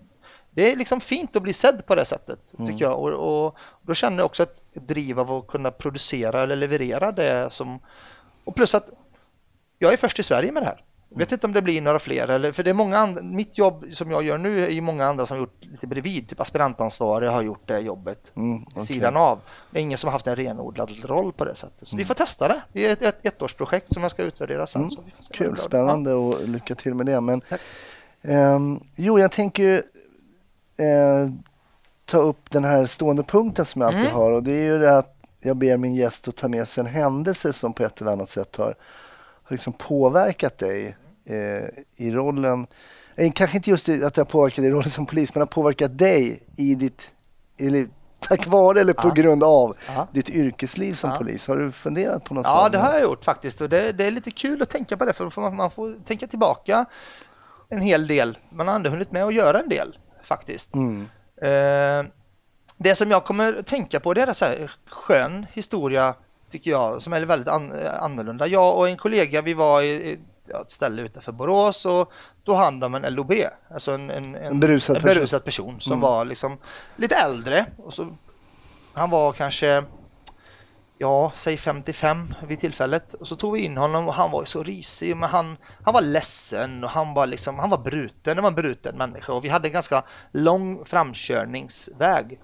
det är liksom fint att bli sedd på det sättet, tycker jag. Och, och då kände jag också ett driv av att kunna producera eller leverera det som... Och plus att jag är först i Sverige med det här. Jag vet inte om det blir några fler, eller, för det är många andra, mitt jobb som jag gör nu är ju många andra som har gjort lite bredvid, typ aspirantansvarig har gjort det jobbet Mm, okej. sidan av. Det är ingen som har haft en renodlad roll på det sättet. Så vi får testa det. Det är ett, ett ettårsprojekt som jag ska utvärdera sen. Så vad det Kul, spännande och lycka till med det. Men, ehm, jo, jag tänker ju, eh, ta upp den här stående punkten som jag alltid Mm. har och det är ju det att jag ber min gäst att ta med sig en händelse som på ett eller annat sätt har, har liksom påverkat dig eh, i rollen? Eh, kanske inte just att det har påverkat dig i rollen som polis, men har påverkat dig i ditt, eller tack vare eller på Ja. grund av Ja. ditt yrkesliv som Ja. polis. Har du funderat på något Ja, sånt? det har jag gjort faktiskt och det, det är lite kul att tänka på det för man, man får tänka tillbaka en hel del. Man har ändå hunnit med att göra en del faktiskt. Mm. Eh, det som jag kommer tänka på det är en skön historia tycker jag som är väldigt an, eh, annorlunda. Jag och en kollega vi var i ett ställe utanför Borås och då hand om en LOB, alltså en, en, En berusad en person. berusad person som Mm. var liksom lite äldre. Och så, han var kanske ja, säg 55 vid tillfället. Och så tog vi in honom och han var så risig, men han, han var ledsen och han var liksom, han var bruten, det var en bruten människa och vi hade en ganska lång framkörningsväg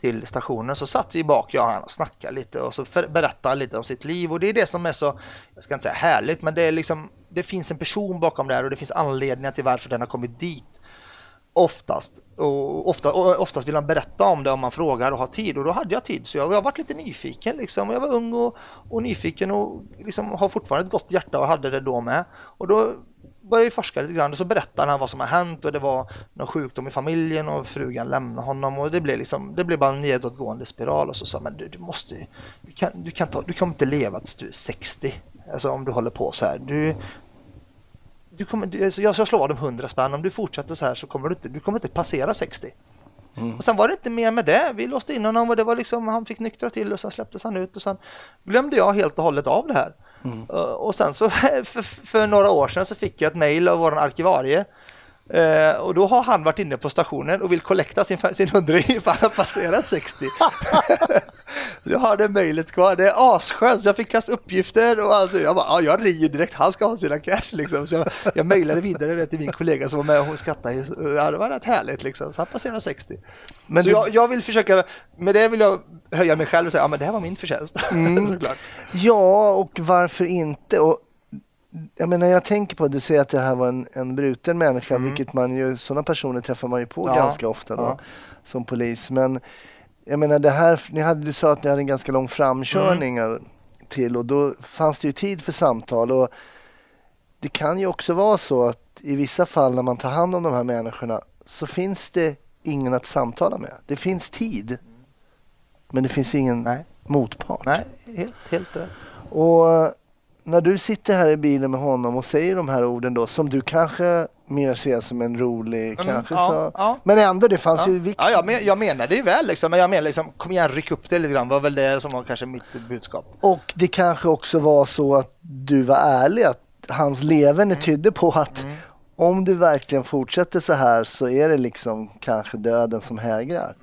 till stationen så satt vi bak, jag och han och snackade lite och så berättade han lite om sitt liv och det är det som är så, jag ska inte säga härligt, men det är liksom, det finns en person bakom det här och det finns anledningar till varför den har kommit dit oftast. Och, ofta, och oftast vill han berätta om det om man frågar och har tid och då hade jag tid så jag, jag varit lite nyfiken liksom. Jag var ung och, och nyfiken och liksom har fortfarande ett gott hjärta och hade det då med. Och då började vi forska lite grann och så berättade han vad som har hänt och det var någon sjukdom i familjen och frugan lämnade honom och det blev liksom, det blev bara en nedåtgående spiral och så sa men du, du måste, du kan, du kan ta, du kommer inte leva tills du är 60. Alltså om du håller på så här. Du, du kommer, du, alltså jag ska slå om 100 spänn. Om du fortsätter så här så kommer du inte, du kommer inte passera 60. Och sen var det inte mer med det. Vi låste in honom och det var liksom, han fick nyktra till och sen släpptes han ut och sen glömde jag helt och hållet av det här. Mm. och sen så (laughs) för, för några år sedan så fick jag ett mail av vår arkivarie Eh, och då har han varit inne på stationen och vill kollekta sin, sin hundring (laughs) för han har passerat 60. (laughs) jag har det mejlet kvar, det är asskönt. Så jag fick kasta uppgifter och alltså, jag bara, ja, jag ringer direkt, han ska ha sina cash liksom. Så jag, jag mejlade vidare det till min kollega som var med och hon skrattade. Ja, det var rätt härligt liksom. Så han passerade 60. Men du- jag, jag vill försöka, med det vill jag höja mig själv och säga, ja men det här var min förtjänst. (laughs) Såklart. Ja, och varför inte? Och jag menar, jag tänker på att du säger att det här var en, en bruten människa, vilket man ju, sådana personer träffar man ju på Mm. Ja, ganska ofta då, ja. som polis. Men jag menar, det här, ni hade, du sa att ni hade en ganska lång framkörning Mm. till och då fanns det ju tid för samtal. Och det kan ju också vara så att i vissa fall när man tar hand om de här människorna så finns det ingen att samtala med. Det finns tid, men det finns ingen Nej. motpart. Nej, helt, helt rätt. Och när du sitter här i bilen med honom och säger de här orden då som du kanske mer ser som en rolig, kanske ja, så. ja. Men ändå, det fanns ju vikt. Ja, jag, men, jag menar det ju väl liksom, men jag menar liksom, kom igen ryck upp det lite grann, var väl det som var kanske mitt budskap. Och det kanske också var så att du var ärlig, att hans leverne Mm. tydde på att om du verkligen fortsätter så här så är det liksom kanske döden som hägrar.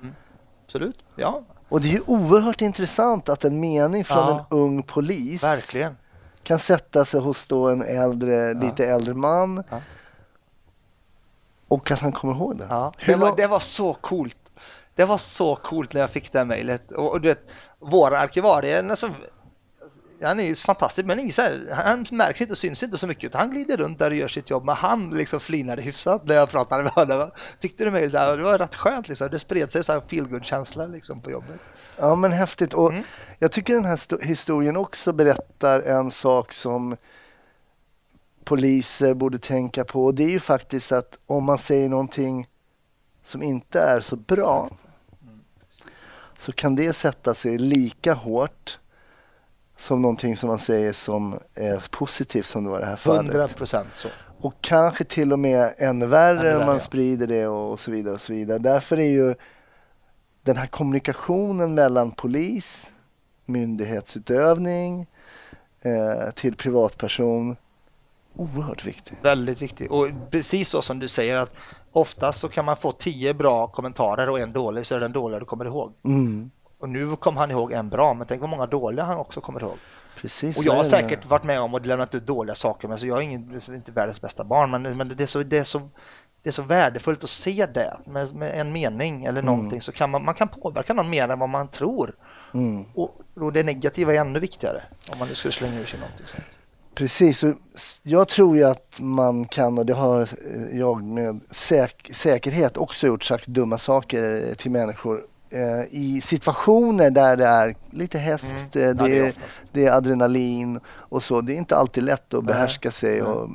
Absolut, ja, Och det är ju oerhört intressant att en mening från Ja. en ung polis verkligen. Kan sätta sig hos då en äldre, lite äldre man. Ja. Och att han kommer ihåg det. Ja. Det, var, det var så coolt. Det var så coolt när jag fick det här mejlet. Och, och du vet, vår arkivarie, alltså, han är ju fantastisk, men ingen här, han märks inte och syns inte så mycket. Utan han glider runt där och gör sitt jobb, men han liksom flinade hyfsat när jag pratade med honom. Fick du det mejlet Det var rätt skönt, liksom. det spred sig så här feelgood-känsla liksom, på jobbet. Ja men häftigt. Och Mm. Jag tycker den här sto- historien också berättar en sak som poliser borde tänka på. Och det är ju faktiskt att om man säger någonting som inte är så bra så kan det sätta sig lika hårt som någonting som man säger som är positivt som det var i det här fallet. 100 procent så. Och kanske till och med ännu värre Ännu om värre, man ja. sprider det och, och så vidare. och så vidare. Därför är ju den här kommunikationen mellan polis, myndighetsutövning eh, till privatperson oerhört viktig. Väldigt viktigt. Och precis så som du säger att oftast så kan man få tio bra kommentarer och en dålig så är det den dåliga du kommer ihåg. Mm, Och nu kom han ihåg en bra, men tänk vad många dåliga han också kommer ihåg. precis Och jag har säkert varit med om och lämnat ut dåliga saker, men så jag är ingen, liksom inte världens bästa barn, men, men det, är så, det, är så, det är så värdefullt att se det med, med en mening eller någonting, så kan man, man kan påverka någon mer än vad man tror. Mm. Och, och det negativa är ännu viktigare, om man nu skulle slänga ur sig någonting sånt. Precis, jag tror ju att man kan, och det har eh, jag med säk- säkerhet också gjort, sagt dumma saker eh, till människor eh, i situationer där det är lite häst, Mm. Ja, det, är det är adrenalin och så. Det är inte alltid lätt att Nej. behärska sig och,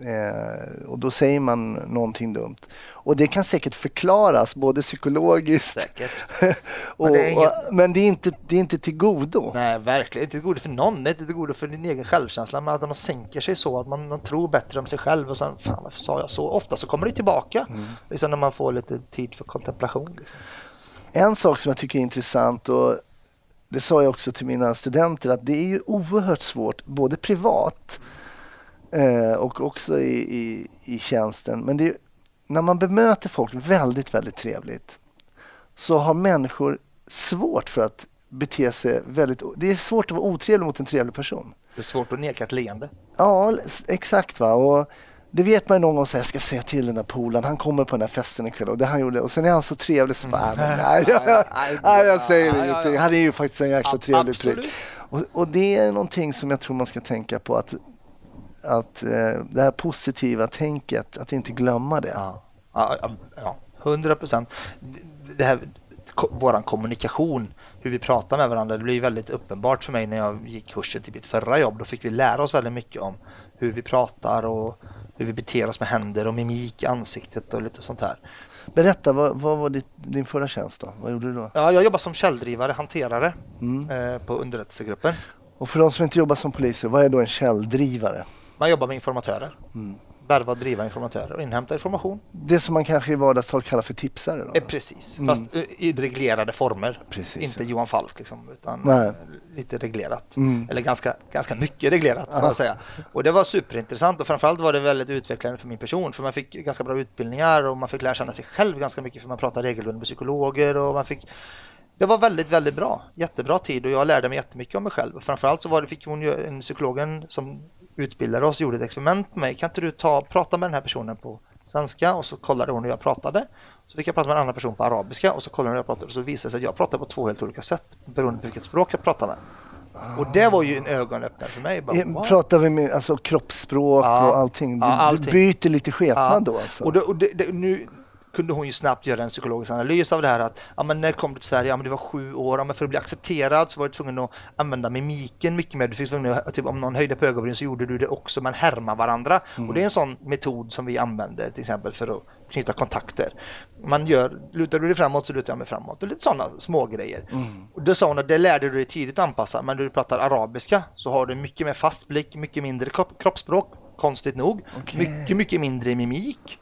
eh, och då säger man någonting dumt. Och det kan säkert förklaras både psykologiskt Säkert. (laughs) och, det är inget- och, men det är inte, det är inte till godo. Nej, verkligen inte till godo för någon. Det är inte till godo för din egen självkänsla. Men att man sänker sig så att man, man tror bättre om sig själv och sen, fan varför sa jag så? Ofta så kommer det tillbaka. Liksom när man får lite tid för kontemplation. Liksom. En sak som jag tycker är intressant och det sa jag också till mina studenter att det är ju oerhört svårt både privat eh, och också i, i, i tjänsten. Men det är, när man bemöter folk väldigt, väldigt trevligt så har människor svårt för att bete sig väldigt... Det är svårt att vara otrevlig mot en trevlig person. Det är svårt att neka ett leende. Ja, exakt. va. Och det vet man ju någon gång så här, jag ska säga till den där polaren, han kommer på den här festen ikväll och det han gjorde. Och sen är han så trevlig så bara, nej, men, nej, jag, (laughs) (laughs) nej, jag säger ingenting. Han är ju faktiskt en jäkla trevlig prick. Och, och det är någonting som jag tror man ska tänka på att, att eh, det här positiva tänket, att inte glömma det. Ja, ja, ja, ja 100 procent. Det här, våran kommunikation, hur vi pratar med varandra, det blir väldigt uppenbart för mig när jag gick kursen till mitt förra jobb. Då fick vi lära oss väldigt mycket om hur vi pratar och hur vi beter oss med händer och mimik i ansiktet och lite sånt här. Berätta, vad, vad var ditt, din förra tjänst då? Vad gjorde du då? Ja, jag jobbar som källdrivare, hanterare Mm. eh, på underrättelsegruppen. Och för de som inte jobbar som poliser, vad är då en källdrivare? Man jobbar med informatörer. Mm. Värva och driva informatörer och inhämta information. Det som man kanske i vardagstal kallar för tipsare? Då? Eh, precis, fast eh, i reglerade former. Mm. Precis, Inte ja. Johan Falk liksom, utan Nej. lite reglerat. Mm. Eller ganska, ganska mycket reglerat kan man säga. Och det var superintressant och framförallt var det väldigt utvecklande för min person för man fick ganska bra utbildningar och man fick lära känna sig själv ganska mycket för man pratade regelbundet med psykologer och man fick det var väldigt, väldigt bra. Jättebra tid och jag lärde mig jättemycket om mig själv. Framförallt så var det, fick hon ju, en psykologen som utbildade oss gjorde ett experiment med mig. Kan inte du ta, prata med den här personen på svenska? Och så kollade hon hur jag pratade. Så fick jag prata med en annan person på arabiska och så kollade hon hur jag pratade. Och så visade det sig att jag pratade på två helt olika sätt beroende på vilket språk jag pratade med. Och det var ju en ögonöppnare för mig. Bara, Eh, wow. Pratar vi med alltså, kroppsspråk Ja. och allting? Du, Ja, allting. du byter lite skepnad Ja. då alltså? Och, det, och det, det, nu kunde hon ju snabbt göra en psykologisk analys av det här att ja, men när kom du till Sverige? Ja, men det var sju år. Ja, men för att bli accepterad så var du tvungen att använda mimiken mycket mer. Du fick tvungen att, typ, om någon höjde på ögonbrynen så gjorde du det också. Man härmar varandra. Och det är en sån metod som vi använder till exempel för att knyta kontakter. Man gör, lutar du dig framåt så lutar jag mig framåt. Och lite sådana små grejer. Och då sa hon att det lärde du dig tidigt att anpassa. Men när du pratar arabiska så har du mycket mer fast blick, mycket mindre kropp, kroppsspråk. Konstigt nog. Okej. Mycket, mycket mindre mimik.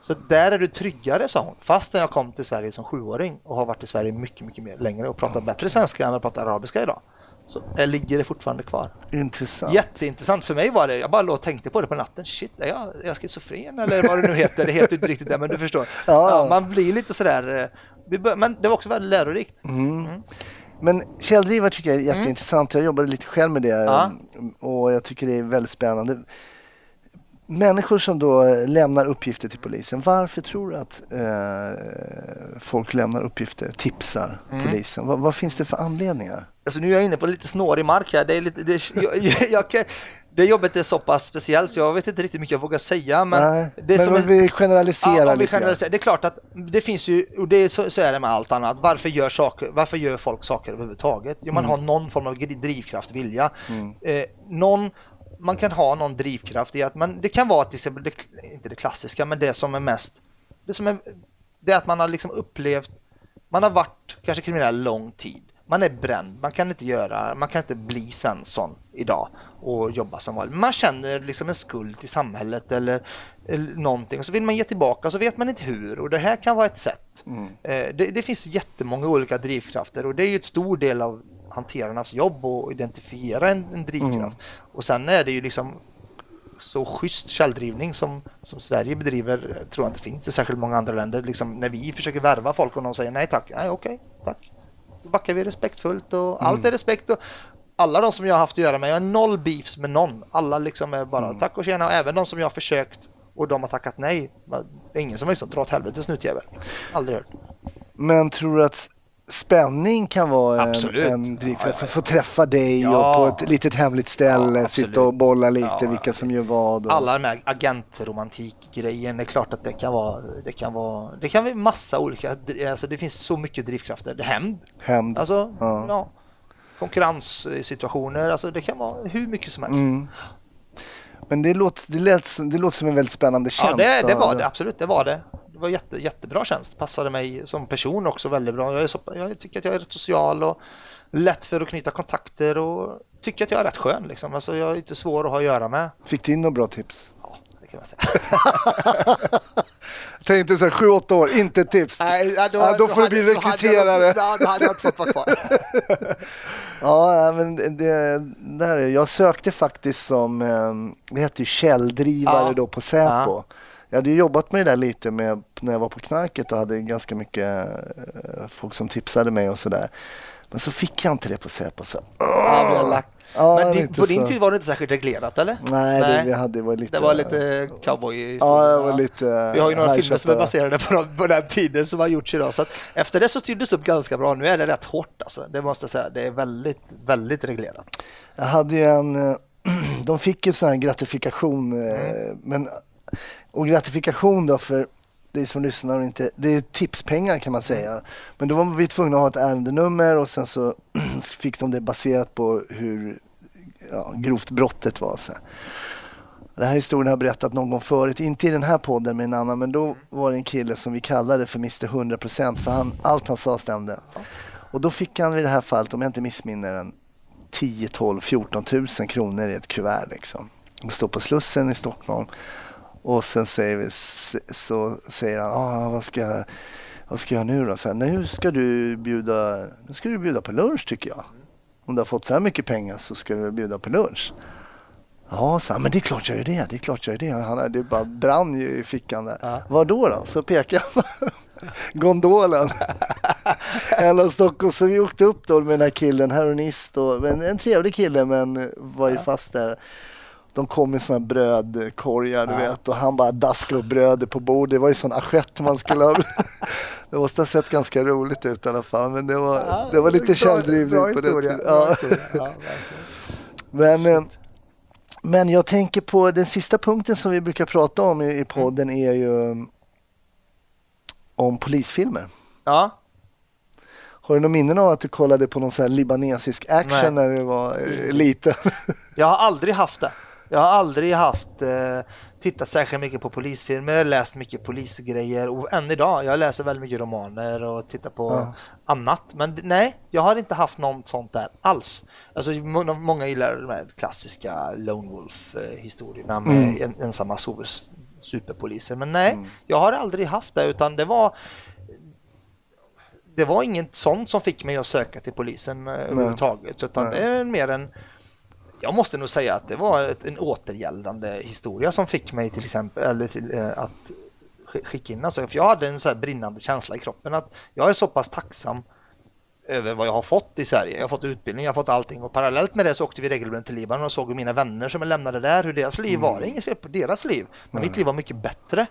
Så där är du tryggare, sa hon. Fast när jag kom till Sverige som sjuåring och har varit i Sverige mycket, mycket mer längre och pratar bättre svenska än jag pratar arabiska idag. Så där ligger det fortfarande kvar. Intressant. Jätteintressant för mig var det. Jag bara låg och tänkte på det på natten. Shit, är jag, är jag schizofren eller vad det nu heter? Det heter inte riktigt det, men du förstår. (laughs) Ja. Ja, man blir lite sådär. eh, Men det var också väldigt lärorikt. Men källdrivare tycker jag är jätteintressant. Jag jobbade lite själv med det Mm. Ja. och jag tycker det är väldigt spännande. Människor som då lämnar uppgifter till polisen, varför tror du att eh, folk lämnar uppgifter, tipsar Mm. polisen? Vad, vad finns det för anledningar? Alltså nu är jag inne på lite snårig mark här. Det, är lite, det, jag, jag, jag, det jobbet är så pass speciellt så jag vet inte riktigt mycket jag vågar säga. Men Nej, det men som om är, vi generaliserar Ja, vi lite generaliserar. Det är klart att det finns ju, och det är så, så är det med allt annat. Varför gör, saker, varför gör folk saker överhuvudtaget? Jo, man Mm. har någon form av drivkraft, vilja. Eh, någon, man kan ha någon drivkraft i att, men det kan vara till exempel, det, inte det klassiska, men det som är mest, det som är, det är att man har liksom upplevt, man har varit kanske kriminell lång tid. Man är bränd, man kan inte göra, man kan inte bli Svensson idag och jobba som vanligt. Man känner liksom en skuld till samhället eller, eller någonting och så vill man ge tillbaka och så vet man inte hur och det här kan vara ett sätt. Eh, det, det finns jättemånga olika drivkrafter och det är ju ett stor del av hanterarnas jobb att identifiera en, en drivkraft. Och sen är det ju liksom så schysst källdrivning som, som Sverige bedriver tror jag inte finns i särskilt många andra länder. Liksom när vi försöker värva folk och någon säger nej tack, nej okej, tack. Då backar vi respektfullt och allt är respekt. Och alla de som jag har haft att göra med, jag har noll beefs med någon. Alla liksom är bara tack och tjena och även de som jag har försökt och de har tackat nej. Det är ingen som har liksom dra åt helvete snutjävel. Aldrig hört. Men tror du att spänning kan vara en, Absolut. en drivkraft Ja, ja, att få träffa dig Ja. och på ett litet hemligt ställe, Ja, sitta och bolla lite Ja, vilka ja. som gör vad. Och, Alla de här agentromantik-grejen, det är klart att det kan vara, det kan vara, det kan vara massa olika, alltså det finns så mycket drivkrafter. Hämnd, hämnd. alltså, Ja. ja. konkurrenssituationer, alltså det kan vara hur mycket som helst. Mm. Men det låter, det, lät, det låter som en väldigt spännande tjänst. Ja, det, det var det, absolut, det var det. Det var jätte, jättebra tjänst, passade mig som person också väldigt bra. Jag, så, jag tycker att jag är rätt social och lätt för att knyta kontakter och tycker att jag är rätt skön liksom. Alltså jag är inte svår att ha att göra med. Fick du in några bra tips? Ja, det kan man säga. (laughs) Tänkte så här, sju, åtta år, inte tips. Nej, ja, Ja, då får du bli rekryterare. Då, då hade jag inte fått vara kvar. (laughs) Ja, men det, där, är- jag sökte faktiskt som, eh, det hette ju källdrivare Ja. då på Säpo. Ja. Jag hade jobbat med det där lite med, när jag var på knarket och hade ganska mycket eh, folk som tipsade mig och sådär. Men så fick jag inte det på Säpo. Så, Ja, lagt. Ja, Men det är din, på din så- tid var det inte särskilt reglerat eller? Nej, Det, vi hade var lite... Det var lite cowboy Ja, det var lite... Vi har ju några filmer som är baserade på, de- på den tiden som har gjorts idag. Så efter det så styrdes det upp ganska bra. Nu är det rätt hårt alltså. Det måste jag säga. Det är väldigt, väldigt reglerat. Jag hade ju en, eh, (clears throat) de fick ju sån här gratifikation, eh, Mm. men, och gratifikation då för dig som lyssnar och inte, det är tipspengar kan man säga. Mm. Men då var vi tvungna att ha ett ärendenummer och sen så (clears throat) fick de det baserat på hur ja, grovt brottet var. Så. Den här historien har jag berättat någon gång förut, inte i den här podden med en annan, men då var det en kille som vi kallade för Mr 100% för han, allt han sa stämde. Och då fick han i det här fallet, om jag inte missminner den, 10, 12, 14 tusen kronor i ett kuvert liksom. Och står på Slussen i Stockholm. Och sen säger vi, så säger han, ah, vad, ska jag, vad ska jag nu då? Så här, nu ska du bjuda, nu ska du bjuda på lunch tycker jag. Om du har fått så här mycket pengar så ska du bjuda på lunch. Ja, så han, men det är klart jag gör det. Det är klart jag gör det. Han, det bara brann ju i fickan där. Ja. Var då då? Så pekar jag på (laughs) gondolen. (laughs) en av Stockholm. Så vi åkte upp då med den här killen, heroinist och men en trevlig kille men var ju fast där. De kom med såna brödkorgar du Ja. vet och han bara daskade upp brödet på bordet. Det var ju sån assiett man skulle ha. (laughs) det måste ha sett ganska roligt ut i alla fall men det var, det var lite källdrivning på det. Ja. (laughs) Men, eh, men jag tänker på den sista punkten som vi brukar prata om i, i podden är ju um, om polisfilmer. Ja, Har du någon minnen av att du kollade på någon sån här libanesisk action Nej. när du var eh, liten? jag har aldrig haft det. Jag har aldrig haft eh, tittat särskilt mycket på polisfilmer, läst mycket polisgrejer och än idag, jag läser väldigt mycket romaner och tittar på Ja. annat. Men nej, jag har inte haft något sånt där alls. Alltså må- många gillar de här klassiska Lone Wolf-historierna med Mm. en, ensamma super- superpoliser. Men nej, jag har aldrig haft det utan det var det var inget sånt som fick mig att söka till polisen eh, överhuvudtaget utan Nej. det är mer en jag måste nog säga att det var ett, en återgäldande historia som fick mig till exempel eller till, eh, att sk- skicka in. Alltså, för jag hade en så här brinnande känsla i kroppen att jag är så pass tacksam över vad jag har fått i Sverige. Jag har fått utbildning, jag har fått allting och parallellt med det så åkte vi regelbundet till Libanon och såg hur mina vänner som är lämnade där, hur deras liv var. Det är inget fel på deras liv, men mitt liv var mycket bättre.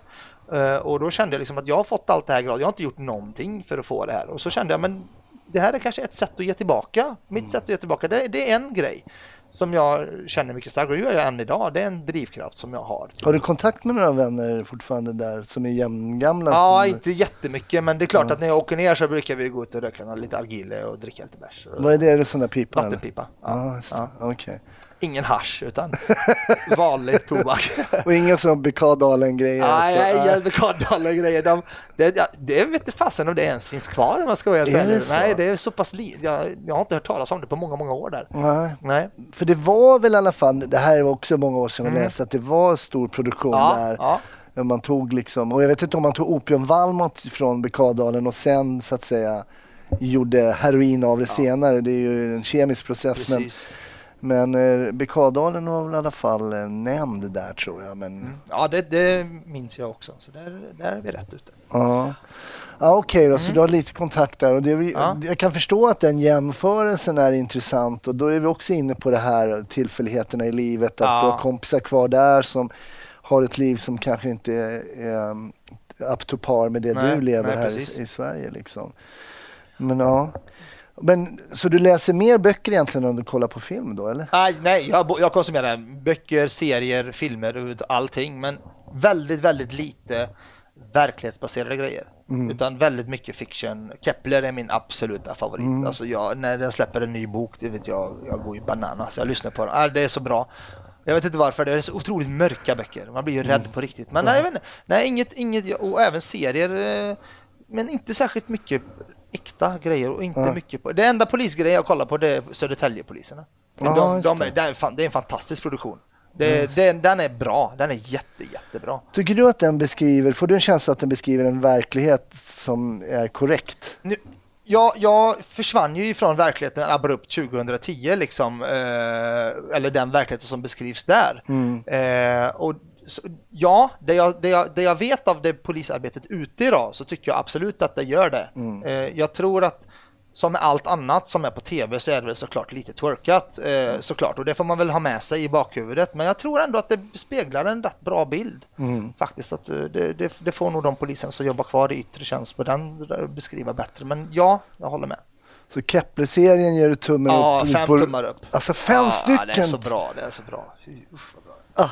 Eh, och då kände jag liksom att jag har fått allt det här gratis. Jag har inte gjort någonting för att få det här och så kände jag men det här är kanske ett sätt att ge tillbaka. Mitt sätt att ge tillbaka, det, det är en grej som jag känner mycket starkt och det gör jag än idag. Det är en drivkraft som jag har. Har du kontakt med några vänner fortfarande där som är jämngamla? Ja, som, inte jättemycket, men det är klart att när jag åker ner så brukar vi gå ut och röka lite argile och dricka lite bärs. Vad är det? Är det sån där pipa? Vattenpipa. Ja, Ja, det. ja. okej. Ingen hasch, utan vanlig tobak. (laughs) Och inga som Bikardalen-grejer? Nej, alltså? nej, Bikardala grejer. De, det, ja, det vet fasen om det ens finns kvar om man ska vara helt Är ärlig. Nej, det är så pass li- jag, jag har inte hört talas om det på många, många år där. Nej. Nej. För det var väl i alla fall, det här var också många år sedan jag läste, att det var stor produktion Ja, där. ja. Man tog liksom, och jag vet inte om man tog opiumvalmot från Bikardalen och sen så att säga gjorde heroin av det senare. Det är ju en kemisk process. Precis. men eh, Bikardalen var väl i alla fall eh, nämnd där tror jag. Men, Ja, det, det minns jag också. Så där, där är vi rätt ute. Ja, ja okej då, så du har lite kontakt där. Och det Ja. Jag kan förstå att den jämförelsen är intressant och då är vi också inne på det här tillfälligheterna i livet. Att Ja. du har kompisar kvar där som har ett liv som kanske inte är um, up to par med det Nej, du lever nej, här i, i Sverige. Liksom. Men ja. Men, så du läser mer böcker egentligen än du kollar på film då eller? Nej, nej jag, jag konsumerar böcker, serier, filmer, allting. Men väldigt, väldigt lite verklighetsbaserade grejer. Utan väldigt mycket fiction. Kepler är min absoluta favorit. Alltså jag, när den släpper en ny bok, det vet jag, jag går ju bananas. Jag lyssnar på den. Ah, det är så bra. Jag vet inte varför, det är så otroligt mörka böcker. Man blir ju rädd på riktigt. Men nej, vet inte. nej inget, inget, och även serier. eh, Men inte särskilt mycket äkta grejer och inte mycket på. Det enda polisgrejen jag kollar på det är Södertäljepoliserna. Ja, de, de det. är, det, är fan, det är en fantastisk produktion. Det, det, den är bra, den är jätte, jättebra. Tycker du att den beskriver, får du en känsla att den beskriver en verklighet som är korrekt? Nu, jag, jag försvann ju ifrån verkligheten abrupt 2010 liksom, eh, eller den verkligheten som beskrivs där. Eh, och så, ja, det jag, det, jag, det jag vet av det polisarbetet ute idag så tycker jag absolut att det gör det. Eh, jag tror att som med allt annat som är på tv så är det väl såklart lite twerkat eh, såklart och det får man väl ha med sig i bakhuvudet. Men jag tror ändå att det speglar en rätt bra bild. Faktiskt att eh, det, det, det får nog de polisen som jobbar kvar i yttre tjänst på den beskriva bättre. Men ja, jag håller med. Så Kepler-serien ger du tummen Ja, upp? fem på- tummar upp. Alltså fem ja, stycken? Det är så bra, det är så bra. Bra. Ja,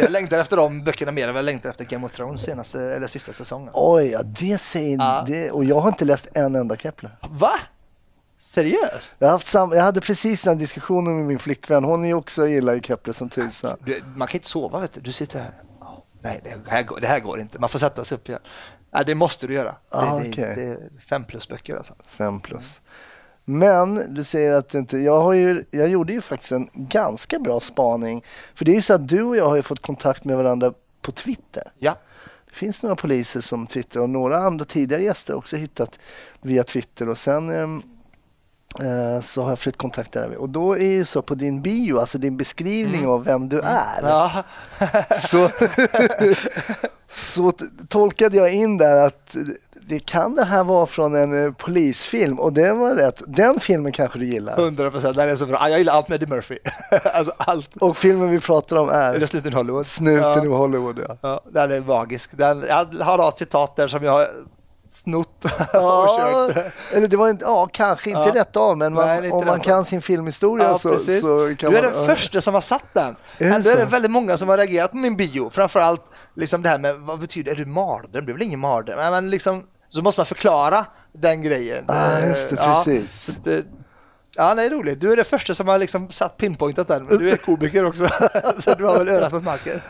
jag längtar efter de böckerna mer än vad jag längtar efter Game of Thrones senaste, eller sista säsongen. Oj, ja, det säger Ja. det. Och jag har inte läst en enda Kepler. Va? Seriöst? Jag, haft sam, jag hade precis den diskussionen med min flickvän. Hon är också gillar ju Kepler som tusan. Man kan inte sova vet du, du sitter här. Ja, Nej, det här, går, det här går inte. Man får sätta sig upp igen. Nej, det måste du göra. Ah, det, det, det är fem plus böcker alltså. Fem plus. Men du säger att du inte, jag, har ju, jag gjorde ju faktiskt en ganska bra spaning. För det är ju så att du och jag har ju fått kontakt med varandra på Twitter. Ja. Det finns några poliser som twittrar och några andra tidigare gäster har också hittat via Twitter och sen ehm, eh, så har jag fått kontakt där. Och då är det ju så på din bio, alltså din beskrivning av vem du är. ja. Så, (laughs) så tolkade jag in där att det kan det här vara från en eh, polisfilm och det var rätt. Den filmen kanske du gillar. 100 procent, den är så bra. Ah, Jag gillar allt med Eddie Murphy. (laughs) alltså allt. Och filmen vi pratar om Eller är Snuten i Hollywood. Snuten ja. i Hollywood. Ja. Ja, den är magisk. Den, jag har ett citat där som jag har snott (laughs) och Ja, kört. eller det var inte, ja kanske inte Ja. rätt av men man, Nej, om man kan sin filmhistoria Ja, så, så kan du är man... den första som har satt den. Är Ändå är det väldigt många som har reagerat på min bio. Framförallt liksom det här med vad betyder, är du mardröm? Det är väl ingen mardröm? Men liksom, så måste man förklara den grejen. Ah, Eh, just det, ja, precis. det, ja, det är roligt. Du är den första som har liksom satt pinpointat den. Men du är komiker också. (laughs) så du har väl örat mot marken.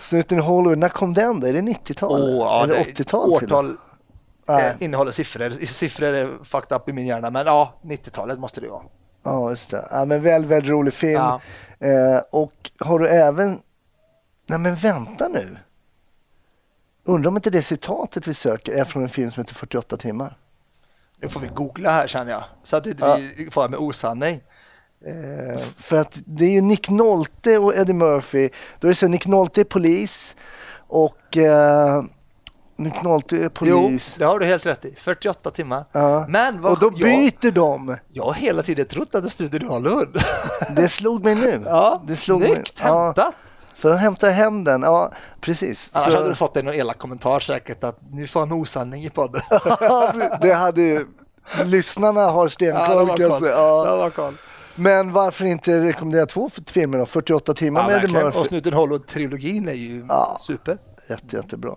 Snuten i Hollywood, när kom den då? Är det 90-tal? Åh, ja, eller det- 80-tal? till och med? Årtal Nej. eh, innehåller siffror. Siffror är fucked up i min hjärna. Men ja, 90-talet måste det vara. Ja, just det. Ja, men väldigt, väldigt rolig film. Ja. Eh, och har du även... Nej, men vänta nu. Undrar om inte det citatet vi söker är från en film som heter 48 timmar. Nu får vi googla här känner jag. Så att inte Ja. vi med osanning. Eh, För att det är ju Nick Nolte och Eddie Murphy. Då är det så Nick Nolte är polis och eh, Nick Nolte är jo, polis. det har du helt rätt i. 48 timmar. Ja. Men vad, och då jag, byter de. jag har hela tiden trott att det stod i Hollywood. Det slog mig nu. (laughs) ja, det slog snyggt mig. Ja, hämtat. För att hämta hem den. Ja, precis. Annars Så- hade du fått en elak kommentar säkert att nu får med osanning i podden. (laughs) det hade ju... Lyssnarna har stenkoll. ja. De har koll. Men varför inte rekommendera två filmer då? 48 timmar Ja, med Eddie. Murphy. Och Snuten Hollywood-trilogin är ju Ja. super. Jätte, jättebra.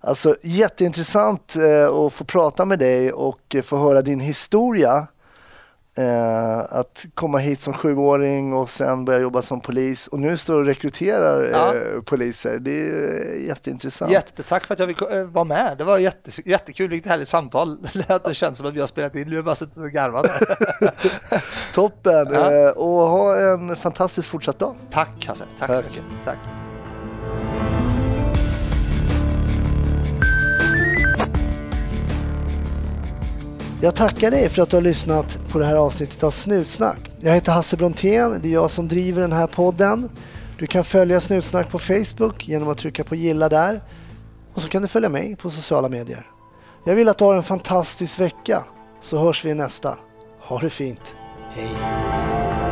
Alltså jätteintressant eh, att få prata med dig och få höra din historia. Eh, att komma hit som sjuåring och sen börja jobba som polis och nu står du och rekryterar Ja. eh, poliser. Det är eh, jätteintressant. Jättetack för att jag fick eh, vara med. Det var jätte, jättekul, vilket härligt samtal. (laughs) Det känns som att vi har spelat in, nu har bara suttit och garvat. (laughs) Toppen! Ja. Eh, och ha en fantastisk fortsatt dag. Tack Hasse, tack, Tack. så mycket. Tack. Jag tackar dig för att du har lyssnat på det här avsnittet av Snutsnack. Jag heter Hasse Brontén, det är jag som driver den här podden. Du kan följa Snutsnack på Facebook genom att trycka på gilla där. Och så kan du följa mig på sociala medier. Jag vill att du har en fantastisk vecka, så hörs vi i nästa. Ha det fint! Hej.